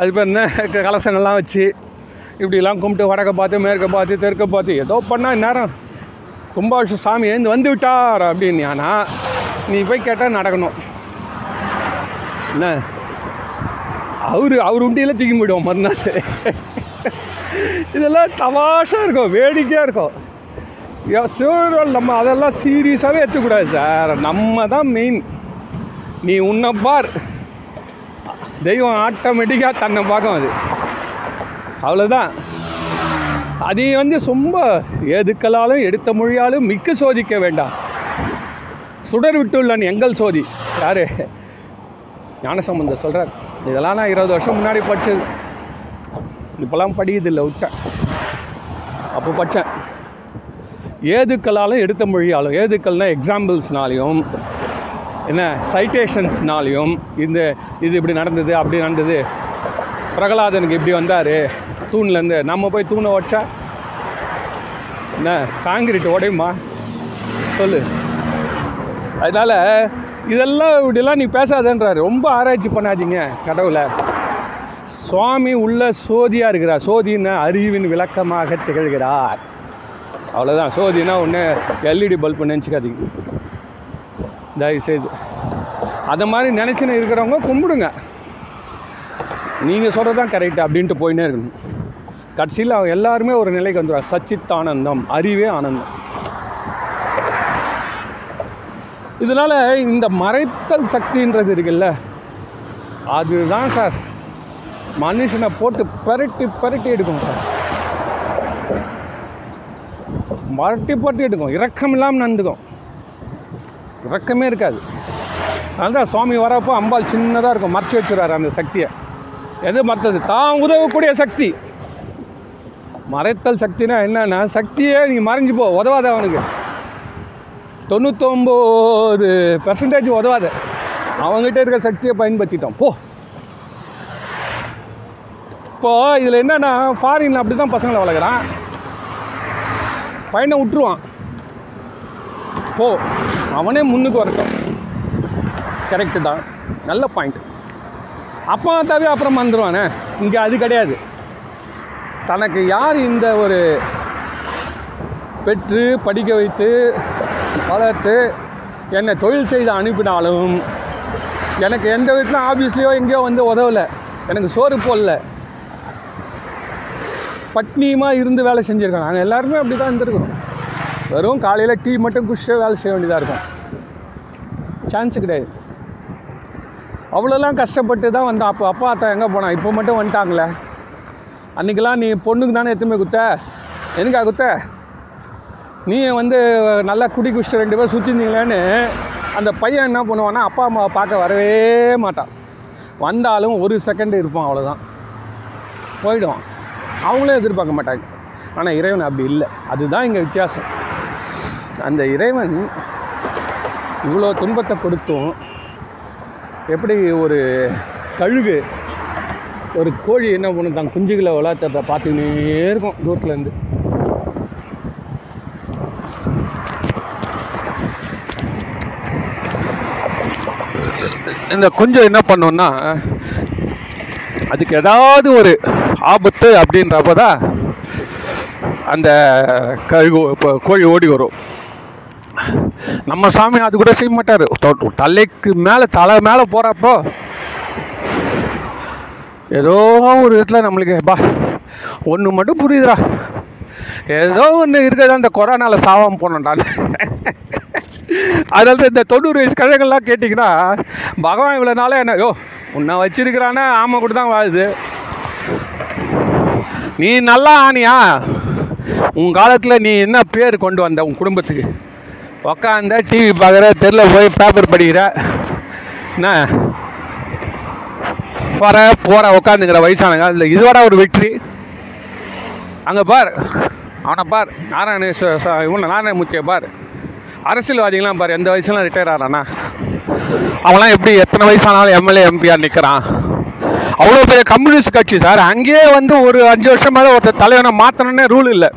அது பேர் என்ன? கலசங்கள்லாம் வச்சு இப்படிலாம் கும்பிட்டு வடக்க பார்த்து மேற்க பார்த்து தெற்க பார்த்து ஏதோ பண்ணால் நேரம் கும்பாபிஷேகம் சாமி எழுந்து வந்து விட்டார் அப்படின்னா நீ போய் கேட்டால் நடக்கணும். என்ன? அவர் அவர் உண்டியில் தூக்கி போயிடுவோம் மறுநாள். இதெல்லாம் தவாஷாக இருக்கும் வேடிக்கையாக இருக்கும். யா, நம்ம அதெல்லாம் சீரியஸாகவே எடுத்துக்கூடாது சார். நம்ம தான் மெயின் நீ உன்னை பார். தெய்வம் ஆட்டோமேட்டிக்காக தன்னை பார்க்கும் அது. அவ்வளோதான் அது வந்து ரொம்ப எதுக்களாலும் எடுத்த மொழியாலும் மிக்க சோதிக்க வேண்டாம். சுடர் விட்டுள்ளன் எங்கள் சோதி. யாரு? ஞானசம்பந்த சொல்கிறார் இதெல்லாம் நான் இருபது வருஷம் முன்னாடி படித்தது இப்போல்லாம் படிக்குதில்லை விட்டேன். அப்போ படித்தேன் ஏதுக்களாலும் எடுத்த மொழியாலும் ஏதுக்கள்னால் எக்ஸாம்பிள்ஸ்னாலையும் என்ன சைட்டேஷன்ஸ்னாலையும் இந்த இது இப்படி நடந்தது அப்படி நடந்தது. பிரகலாதனுக்கு இப்படி வந்தார். தூண்லேருந்து நம்ம போய் தூணை உடச்சா? என்ன காங்கிரீட் உடையுமா? சொல்லு. அதனால் இதெல்லாம் இப்படிலாம் நீ பேசாதன்றாரு. ரொம்ப ஆராய்ச்சி பண்ணாதீங்க கடவுளை. சுவாமி உள்ள சோதியாக இருக்கிறார். சோதின்னா அறிவின் விளக்கமாக திகழ்கிறார். அவ்வளோதான் சோதினா ஒன்று எல்இடி பல்பு நினச்சிக்காதீங்க. தயவு செய்து அதை மாதிரி நினச்சின்னு இருக்கிறவங்க கும்பிடுங்க. நீங்கள் சொல்கிறது தான் கரெக்ட் அப்படின்ட்டு போயின்னே இருக்கணும். கடைசியில் அவங்க எல்லாருமே ஒரு நிலைக்கு வந்துடுவாங்க சச்சித் ஆனந்தம் அறிவே ஆனந்தம். இதனால் இந்த மறைத்தல் சக்தின்றது இருக்குல்ல அதுதான் சார். மனுஷனை போட்டு பரட்டி பரட்டி எடுக்கும் சார். மரட்டி பரட்டி எடுக்கும். இரக்கம் இல்லாமல் நடந்துக்கும். இரக்கமே இருக்காது. அதுதான் சுவாமி வரப்போ அம்பாள் சின்னதாக இருக்கும். மறைச்சி வச்சுருவார் அந்த சக்தியை. எது மற்றது தான் உதவக்கூடிய சக்தி. மறைத்தல் சக்தினா என்னன்னா சக்தியே நீ மறைஞ்சு போ உதவாத அவனுக்கு. தொண்ணூத்தொம்பது பெர்சன்டேஜ் உதவாத. அவங்ககிட்ட இருக்க சக்தியை பயன்படுத்திட்டோம். போ. இப்போ இதில் என்னன்னா ஃபாரின் அப்படி தான் பசங்களை வளர்க்குறான். பையனை விட்டுருவான். போ. அவனே முன்னுக்கு வரட்டும். கரெக்டு தான். நல்ல பாயிண்ட் அப்பா தவிர அப்புறம் வந்துடுவானே இங்கே அது கிடையாது. தனக்கு யார் இந்த ஒரு பெற்று படிக்க வைத்து வளர்த்து என்னை தொழில் செய்து அனுப்பினாலும் எனக்கு எந்த விதத்திலும் ஆஃபீஸ்லேயோ எங்கேயோ வந்து உதவலை. எனக்கு சோறு போடல. பட்னியமாக இருந்து வேலை செஞ்சுருக்கோம் நாங்கள் எல்லாருமே அப்படி தான் இருந்திருக்கோம் வெறும் காலையில் டீ மட்டும் குடிச்சிட்டு வேலை செய்ய வேண்டியதாக இருக்கும். சான்ஸு கிடையாது. அவ்வளோலாம் கஷ்டப்பட்டு தான் வந்தோம். அப்போ அப்பா அத்தா எங்கே போனான் இப்போ மட்டும் வந்துட்டாங்களே. அன்றைக்கெல்லாம் நீ பொண்ணுக்கு தானே எத்தனை குத்த? எனக்கா குத்த? நீ வந்து நல்லா குடி குடிச்சிட்டு ரெண்டு பேரும் சுற்றிருந்தீங்களேன்னு அந்த பையன் என்ன பண்ணுவான்னா அப்பா அம்மாவை பார்க்க வரவே மாட்டான். வந்தாலும் ஒரு செகண்ட் இருப்பான் அவ்வளோதான் போயிடுவான். அவங்களும் எதிர்பார்க்க மாட்டாங்க. ஆனால் இறைவன் அப்படி இல்லை. அதுதான் இங்கே வித்தியாசம். அந்த இறைவன் இவ்வளோ துன்பத்தை கொடுத்தும் எப்படி ஒரு கழுகு ஒரு கோழி என்ன பண்ணும் தான் குஞ்சுகளை வளர்த்தப்ப பார்த்துக்கினே இருக்கும் தூரத்துலேருந்து. இந்த குஞ்சம் என்ன பண்ணுன்னா அதுக்கு ஏதாவது ஒரு ஆபத்து அப்படின்றப்ப தான் அந்த கழுகு இப்போ கோழி ஓடி வரும். நம்ம சாமி அது கூட செய்ய மாட்டார். தலைக்கு மேலே தலை மேலே போகிறப்போ ஏதோ ஒரு இடத்துல நம்மளுக்கு பா ஒன்று மட்டும் புரியுதுடா. ஏதோ ஒன்று இருக்கிறதா இந்த கொரோனாவில் சாவாமல் போனோம்டா. அதனால இந்த தொண்ணூறு வயசு கழகங்கள்லாம் கேட்டிங்கன்னா பகவான் இவ்வளோ நாளே என்ன யோ உன்னை வச்சிருக்கிறானே ஆமாம் கூட தான் வாழுது. நீ நல்லா ஆனியா? உன் காலத்தில் நீ என்ன பேர் கொண்டு வந்த உன் குடும்பத்துக்கு? உக்காந்த டிவி பார்க்குற தெருவில் போய் பேப்பர் படிக்கிற. என்ன? வர போகிற உட்காந்துங்கிற வயசானங்க அதில் இதுவரை ஒரு வெற்றி. அங்கே பார். அவனை பார். நாராயணேஸ்வர இவனை நாராயணமூர்த்தியை பார். அரசியல்வாதிகளாம் பார் எந்த வயசுலாம் ரிட்டையர் ஆகிறானா அவன்லாம் எப்படி எத்தனை வயசானாலும் எம்எல்ஏ எம்பிஆர் நிற்கிறான் அவ்வளோ பெரிய கம்யூனிஸ்ட் கட்சி சார். அங்கேயே வந்து ஒரு அஞ்சு வருஷம் மேலே ஒருத்தர் தலைவனை மாற்றணுன்னே ரூல் இல்லை.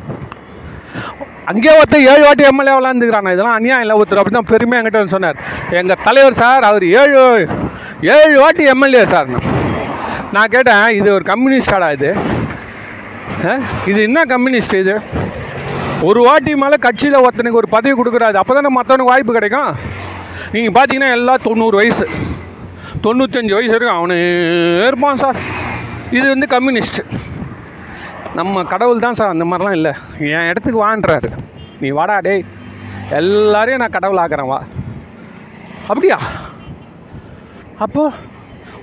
அங்கேயே ஒருத்தர் ஏழு வாட்டி எம்எல்ஏ விளாண்டுக்கிறான். இதெல்லாம் அநியாயம் இல்லை. ஒருத்தர் அப்படி தான் பெருமையாக என்கிட்ட சொன்னார். எங்கள் தலைவர் சார் அவர் ஏழு ஏழு வாட்டி எம்எல்ஏ சார் நான் கேட்டேன் இது ஒரு கம்யூனிஸ்டாடா இது? ஆ? இது என்ன கம்யூனிஸ்ட் இது? ஒரு வாட்டி மேலே கட்சியில் ஒருத்தனுக்கு ஒரு பதவி கொடுக்குறாது அப்போ தானே மற்றவனுக்கு வாய்ப்பு கிடைக்கும்? நீங்கள் பார்த்தீங்கன்னா எல்லாம் தொண்ணூறு வயசு தொண்ணூத்தஞ்சு வயசு வரைக்கும் அவனு இருப்பான் சார். இது வந்து கம்யூனிஸ்ட் நம்ம கடவுள் தான் சார் அந்த மாதிரிலாம் இல்லை. என் இடத்துக்கு வான்றாரு. நீ வாடா டேய். எல்லாரையும் நான் கடவுள் ஆக்குறேன் வா. அப்படியா? அப்போது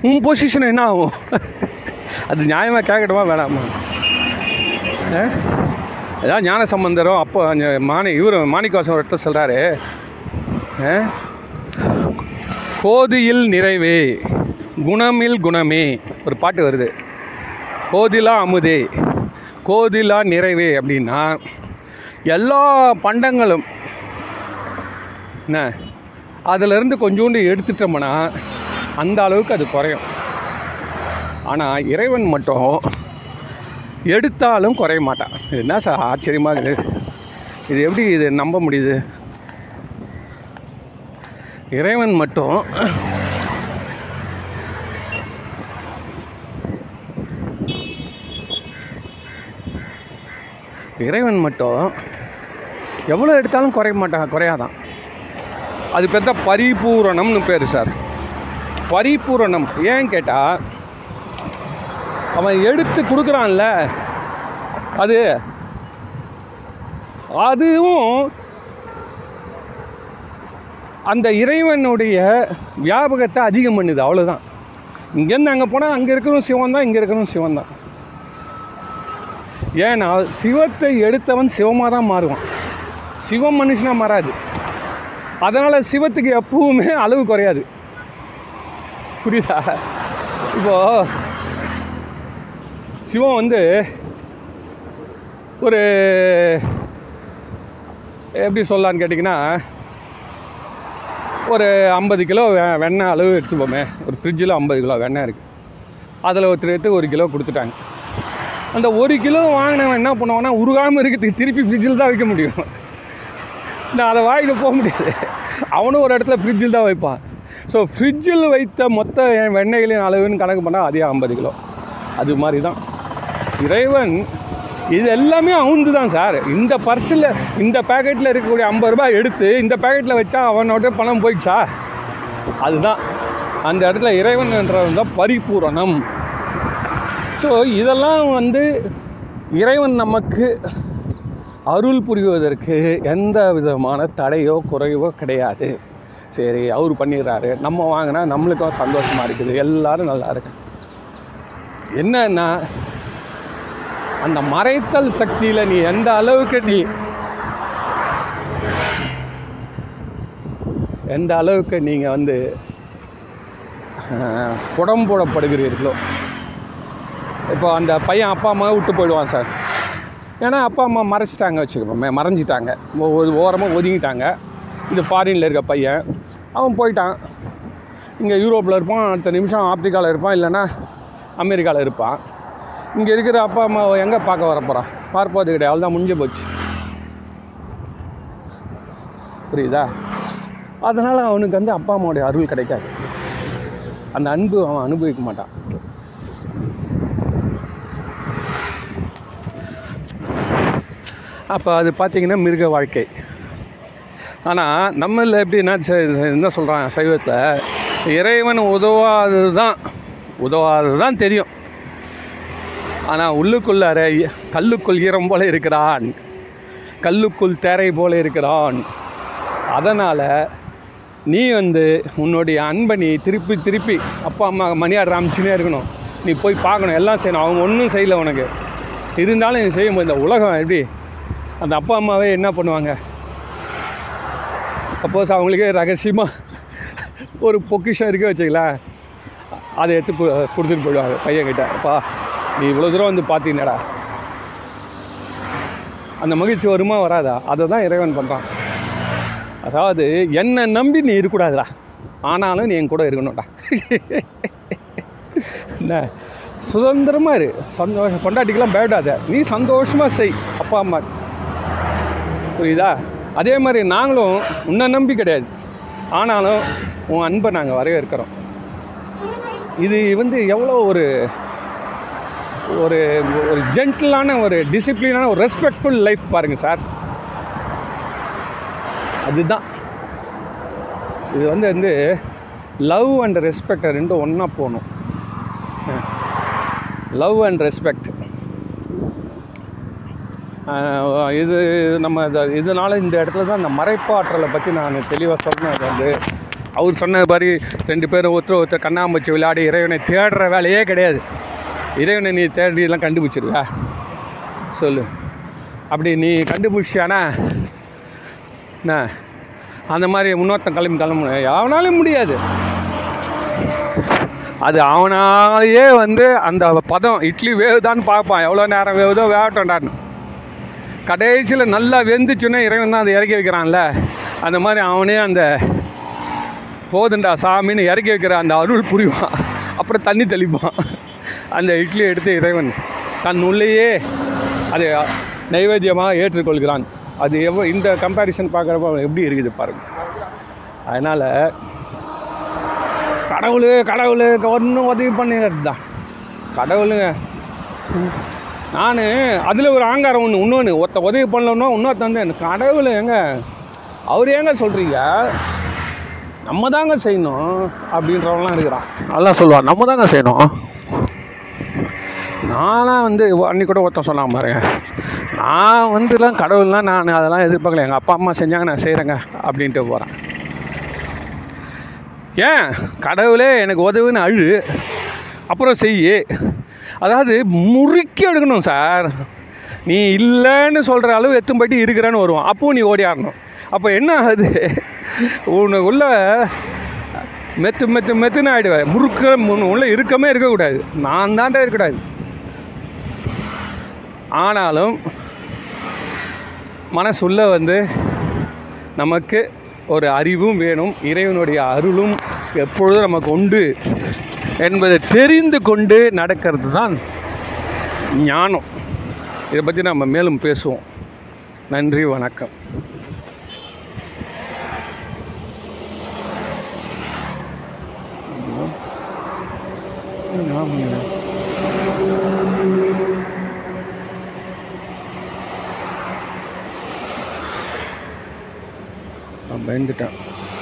உன் பொசிஷன் என்ன ஆகும்? அது நியாயமாக கேட்கட்டுமா வேணாமா? ஆ? அதான் ஞான சம்பந்தரும் அப்போ அந்த மாணி இவர் மாணிக்கவாசம் ஒரு இடத்த சொல்கிறாரு கோதியில் நிறைவே குணமில் குணமே. ஒரு பாட்டு வருது. கோதிலா அமுதே கோதிலா நிறைவே அப்படின்னா எல்லா பண்டங்களும் என்ன? அதிலிருந்து கொஞ்சோண்டு எடுத்துட்டோம்னா அந்த அளவுக்கு அது குறையும். ஆனால் இறைவன் மட்டும் எடுத்தாலும் குறைய மாட்டான். இது என்ன சார் ஆச்சரியமாக இருக்குது? இது எப்படி இது நம்ப முடியுது? இறைவன் மட்டும் இறைவன் மட்டும் எவ்வளோ எடுத்தாலும் குறைய மாட்டான் குறையாதான். அது பெத்த பரிபூரணம்னு பேர் சார். பரிபூரணம். ஏன் கேட்டால் அவன் எடுத்து கொடுக்குறான்ல அது அதுவும் அந்த இறைவனுடைய வியாபகத்தை அதிகம் பண்ணுது அவ்வளோதான் இங்கேருந்து அங்கே போனால் அங்கே இருக்கிறவன் சிவன் தான் இங்கே இருக்கிறவன் சிவன் தான். ஏன்னா சிவத்தை எடுத்தவன் சிவமாக தான் மாறுவான். சிவம் மனுஷனாக மாறாது. அதனால் சிவத்துக்கு எப்பவுமே அளவு குறையாது. புரியுதா? இப்போது சிவம் வந்து ஒரு எப்படி சொல்லலான்னு கேட்டிங்கன்னா ஒரு ஐம்பது கிலோ வெ வெண்ணெய் அளவு எடுத்துப்போமே. ஒரு ஃப்ரிட்ஜில் ஐம்பது கிலோ வெண்ணெய் இருக்குது அதில் ஒருத்தர் எடுத்து ஒரு கிலோ கொடுத்துட்டாங்க. அந்த ஒரு கிலோ வாங்கினவன் என்ன பண்ணுவான்னா உருகாமல் இருக்கிறதுக்கு திருப்பி ஃப்ரிட்ஜில் தான் வைக்க முடியும். நான் அதை வாங்கிட்டு போக முடியாது. அவனும் ஒரு இடத்துல ஃப்ரிட்ஜில் தான் வைப்பான். ஸோ ஃப்ரிட்ஜில் வைத்த மொத்த வெண்ணெய்களின் அளவுன்னு கணக்கு பண்ணால் அதே ஐம்பது கிலோ. அது மாதிரி தான். இறைவன் இது எல்லாமே அவுந்து தான் சார். இந்த பர்ஸில் இந்த பேக்கெட்டில் இருக்கக்கூடிய ஐம்பது ரூபாய் எடுத்து இந்த பேக்கெட்டில் வச்சா அவனோட பணம் போயிடுச்சா? அதுதான். அந்த இடத்துல இறைவன்ன்றது தான் பரிபூரணம். ஸோ இதெல்லாம் வந்து இறைவன் நமக்கு அருள் புரிவதற்கு எந்த விதமான தடையோ குறைவோ கிடையாது. சரி அவர் பண்ணிடுறாரு. நம்ம வாங்கினா நம்மளுக்கும் சந்தோஷமாக இருக்குது. எல்லாரும் நல்லா இருக்கு. என்னன்னா அந்த மறைத்தல் சக்தியில் நீ எந்த அளவுக்கு நீ எந்த அளவுக்கு நீங்கள் வந்து அஹ், புடம்போடப்படுகிறீர்களோ இப்போ அந்த பையன் அப்பா அம்மா விட்டு போயிடுவான் சார். ஏன்னா அப்பா அம்மா மறைச்சிட்டாங்க வச்சுக்கோமே மறைஞ்சிட்டாங்க. ஒ- ஒரு ஓரமாக ஒதுங்கிட்டாங்க. இது ஃபாரினில் இருக்க பையன். அவன் போயிட்டான். இங்கே யூரோப்பில் இருப்பான். அடுத்த நிமிஷம் ஆப்பிரிக்காவில் இருப்பான். இல்லைன்னா அமெரிக்காவில் இருப்பான். இங்கே இருக்கிற அப்பா அம்மாவை எங்கே பார்க்க வர போகிறான் பார்ப்பது கிடையாது. தான் முடிஞ்சு போச்சு. புரியுதா? அதனால் அவனுக்கு வந்து அப்பா அம்மாவுடைய அருள் கிடைக்காது. அந்த அன்பு அவன் அனுபவிக்க மாட்டான். அப்போ அது பார்த்தீங்கன்னா மிருக வாழ்க்கை. ஆனால் நம்மளில் எப்படின்னா என்ன சொல்கிறாங்க சைவத்தில் இறைவன் உதவாதது தான் உதவாதது தான் தெரியும் ஆனால் உள்ளுக்குள்ளார கல்லுக்குள் ஈரம் போல இருக்கிறான். கல்லுக்குள் தேரை போல இருக்கிறான். அதனால் நீ வந்து உன்னுடைய அன்பை நீ திருப்பி திருப்பி அப்பா அம்மா மணியாடுற அமைச்சுனே இருக்கணும். நீ போய் பார்க்கணும் எல்லாம் செய்யணும். அவங்க ஒன்றும் செய்யலை உனக்கு. இருந்தாலும் நீ செய்யும்போது இந்த உலகம் எப்படி? அந்த அப்பா அம்மாவே என்ன பண்ணுவாங்க? சப்போஸ் அவங்களுக்கே ரகசியமாக ஒரு பொக்கிஷம் இருக்க வச்சுங்களேன் அதை எடுத்து கொடுத்துட்டு போயிடுவாங்க பையன்கிட்ட. அப்பா நீ இவ்வளோ தூரம் வந்து பார்த்தீங்கடா அந்த மகிழ்ச்சி வருமா வராதா? அதை தான் இறைவன் பண்ணுறான் அதாவது என்னை நம்பி நீ இருக்கக்கூடாதுடா. ஆனாலும் நீ என் கூட இருக்கணும்டா. என்ன? சுதந்திரமாக இரு. சந்தோஷம். கொண்டாட்டிக்கெல்லாம் பயப்படாத. நீ சந்தோஷமாக செய். அப்பா அம்மா. புரியுதா? அதே மாதிரி நாங்களும் உன்னை நம்பி கிடையாது. ஆனாலும் உன் அன்பை நாங்கள் வரவேற்கிறோம். இது வந்து எவ்வளோ ஒரு ஒரு ஒரு ஜென்டிலான ஒரு டிசிப்ளினான ஒரு ரெஸ்பெக்ட்ஃபுல் லைஃப் பாருங்கள் சார். அதுதான். இது வந்து வந்து லவ் அண்ட் ரெஸ்பெக்ட் ரெண்டும் ஒன்றா போகணும் லவ் அண்ட் ரெஸ்பெக்ட் இது நம்ம இதனால் இதனால இந்த இடத்துல தான் இந்த மறைப்பாற்றலை பற்றி நான் தெளிவாக சொன்னேன். அது வந்து அவர் சொன்ன மாதிரி ரெண்டு பேரும் ஒருத்தர் ஒருத்தர் கண்ணாமூச்சி விளையாடி இறைவனை தேடுற வேலையே கிடையாது. இறைவனை நீ தேடி எல்லாம் கண்டுபிடிச்சிருவா. சொல்லு. அப்படி நீ கண்டுபிடிச்சியானா என்ன? அந்த மாதிரி முன்னோட்டம் கிளம்பி கிளம்ப அவனாலும் முடியாது. அது அவனாலேயே வந்து அந்த பதம் இட்லி வேவுதான்னு பார்ப்பான். எவ்வளோ நேரம் வேவுதோ வேகட்டோண்டான்னு கடைசியில் நல்லா வெந்துச்சுன்னா இறைவன் தான் அதை இறக்கி வைக்கிறான்ல. அந்த மாதிரி அவனே அந்த போதுண்டா சாமின்னு இறக்கி வைக்கிற அந்த அருள் புரிவான். அப்புறம் தண்ணி தெளிப்பான். அந்த இட்லி எடுத்து இறைவன் தன் உள்ளேயே அதை நைவேத்தியமாக ஏற்றுக்கொள்கிறான். அது எவ்வளோ இந்த கம்பேரிசன் பார்க்குறப்ப எப்படி இருக்குது பாருங்க. அதனால் கடவுள் கடவுள் ஒன்றும் உதவி பண்ணிடுறது தான். கடவுளுங்க. நான் அதில் ஒரு ஆங்காரம் ஒன்று இன்னொன்று ஒருத்த உதவி பண்ணலன்னா இன்னொருத்த வந்து எனக்கு கடவுள் எங்க அவர் ஏங்க சொல்கிறீங்க நம்ம தாங்க செய்யணும் அப்படின்றவங்களாம் இருக்கிறான். அதெல்லாம் சொல்லுவான் நம்ம தாங்க செய்யணும். நான்லாம் வந்து அன்னைக்கு கூட ஒருத்தன் சொன்னான் பாருங்க நான் வந்துலாம் கடவுள்லாம் நான் அதெல்லாம் எதிர்பார்க்கல எங்கள் அப்பா அம்மா செஞ்சாங்க நான் செய்கிறேங்க அப்படின்ட்டு போகிறேன் ஏன்? கடவுளே எனக்கு உதவுன்னு அழு அப்புறம் செய்யு. அதாவது முறுக்கி எடுக்கணும் சார். நீ இல்லைன்னு சொல்கிற அளவு எத்தும் போயிட்டு இருக்கிறேன்னு வருவான். அப்பவும் நீ ஓடியாடணும் அப்போ என்ன ஆகுது? உனக்கு உள்ள மெத்து மெத்து மெத்துன்னு ஆகிடுவேன் முறுக்க உள்ளே இருக்கமே இருக்கக்கூடாது. நான் தாண்டா இருக்கக்கூடாது. ஆனாலும் மனசுள்ள வந்து நமக்கு ஒரு அறிவும் வேணும். இறைவனுடைய அருளும் எப்பொழுதும் நமக்கு உண்டு. என்பதை தெரிந்து கொண்டு நடக்கிறது தான் ஞானம். இதை பற்றி நம்ம மேலும் பேசுவோம். நன்றி வணக்கம். நான் பயந்துட்டேன்.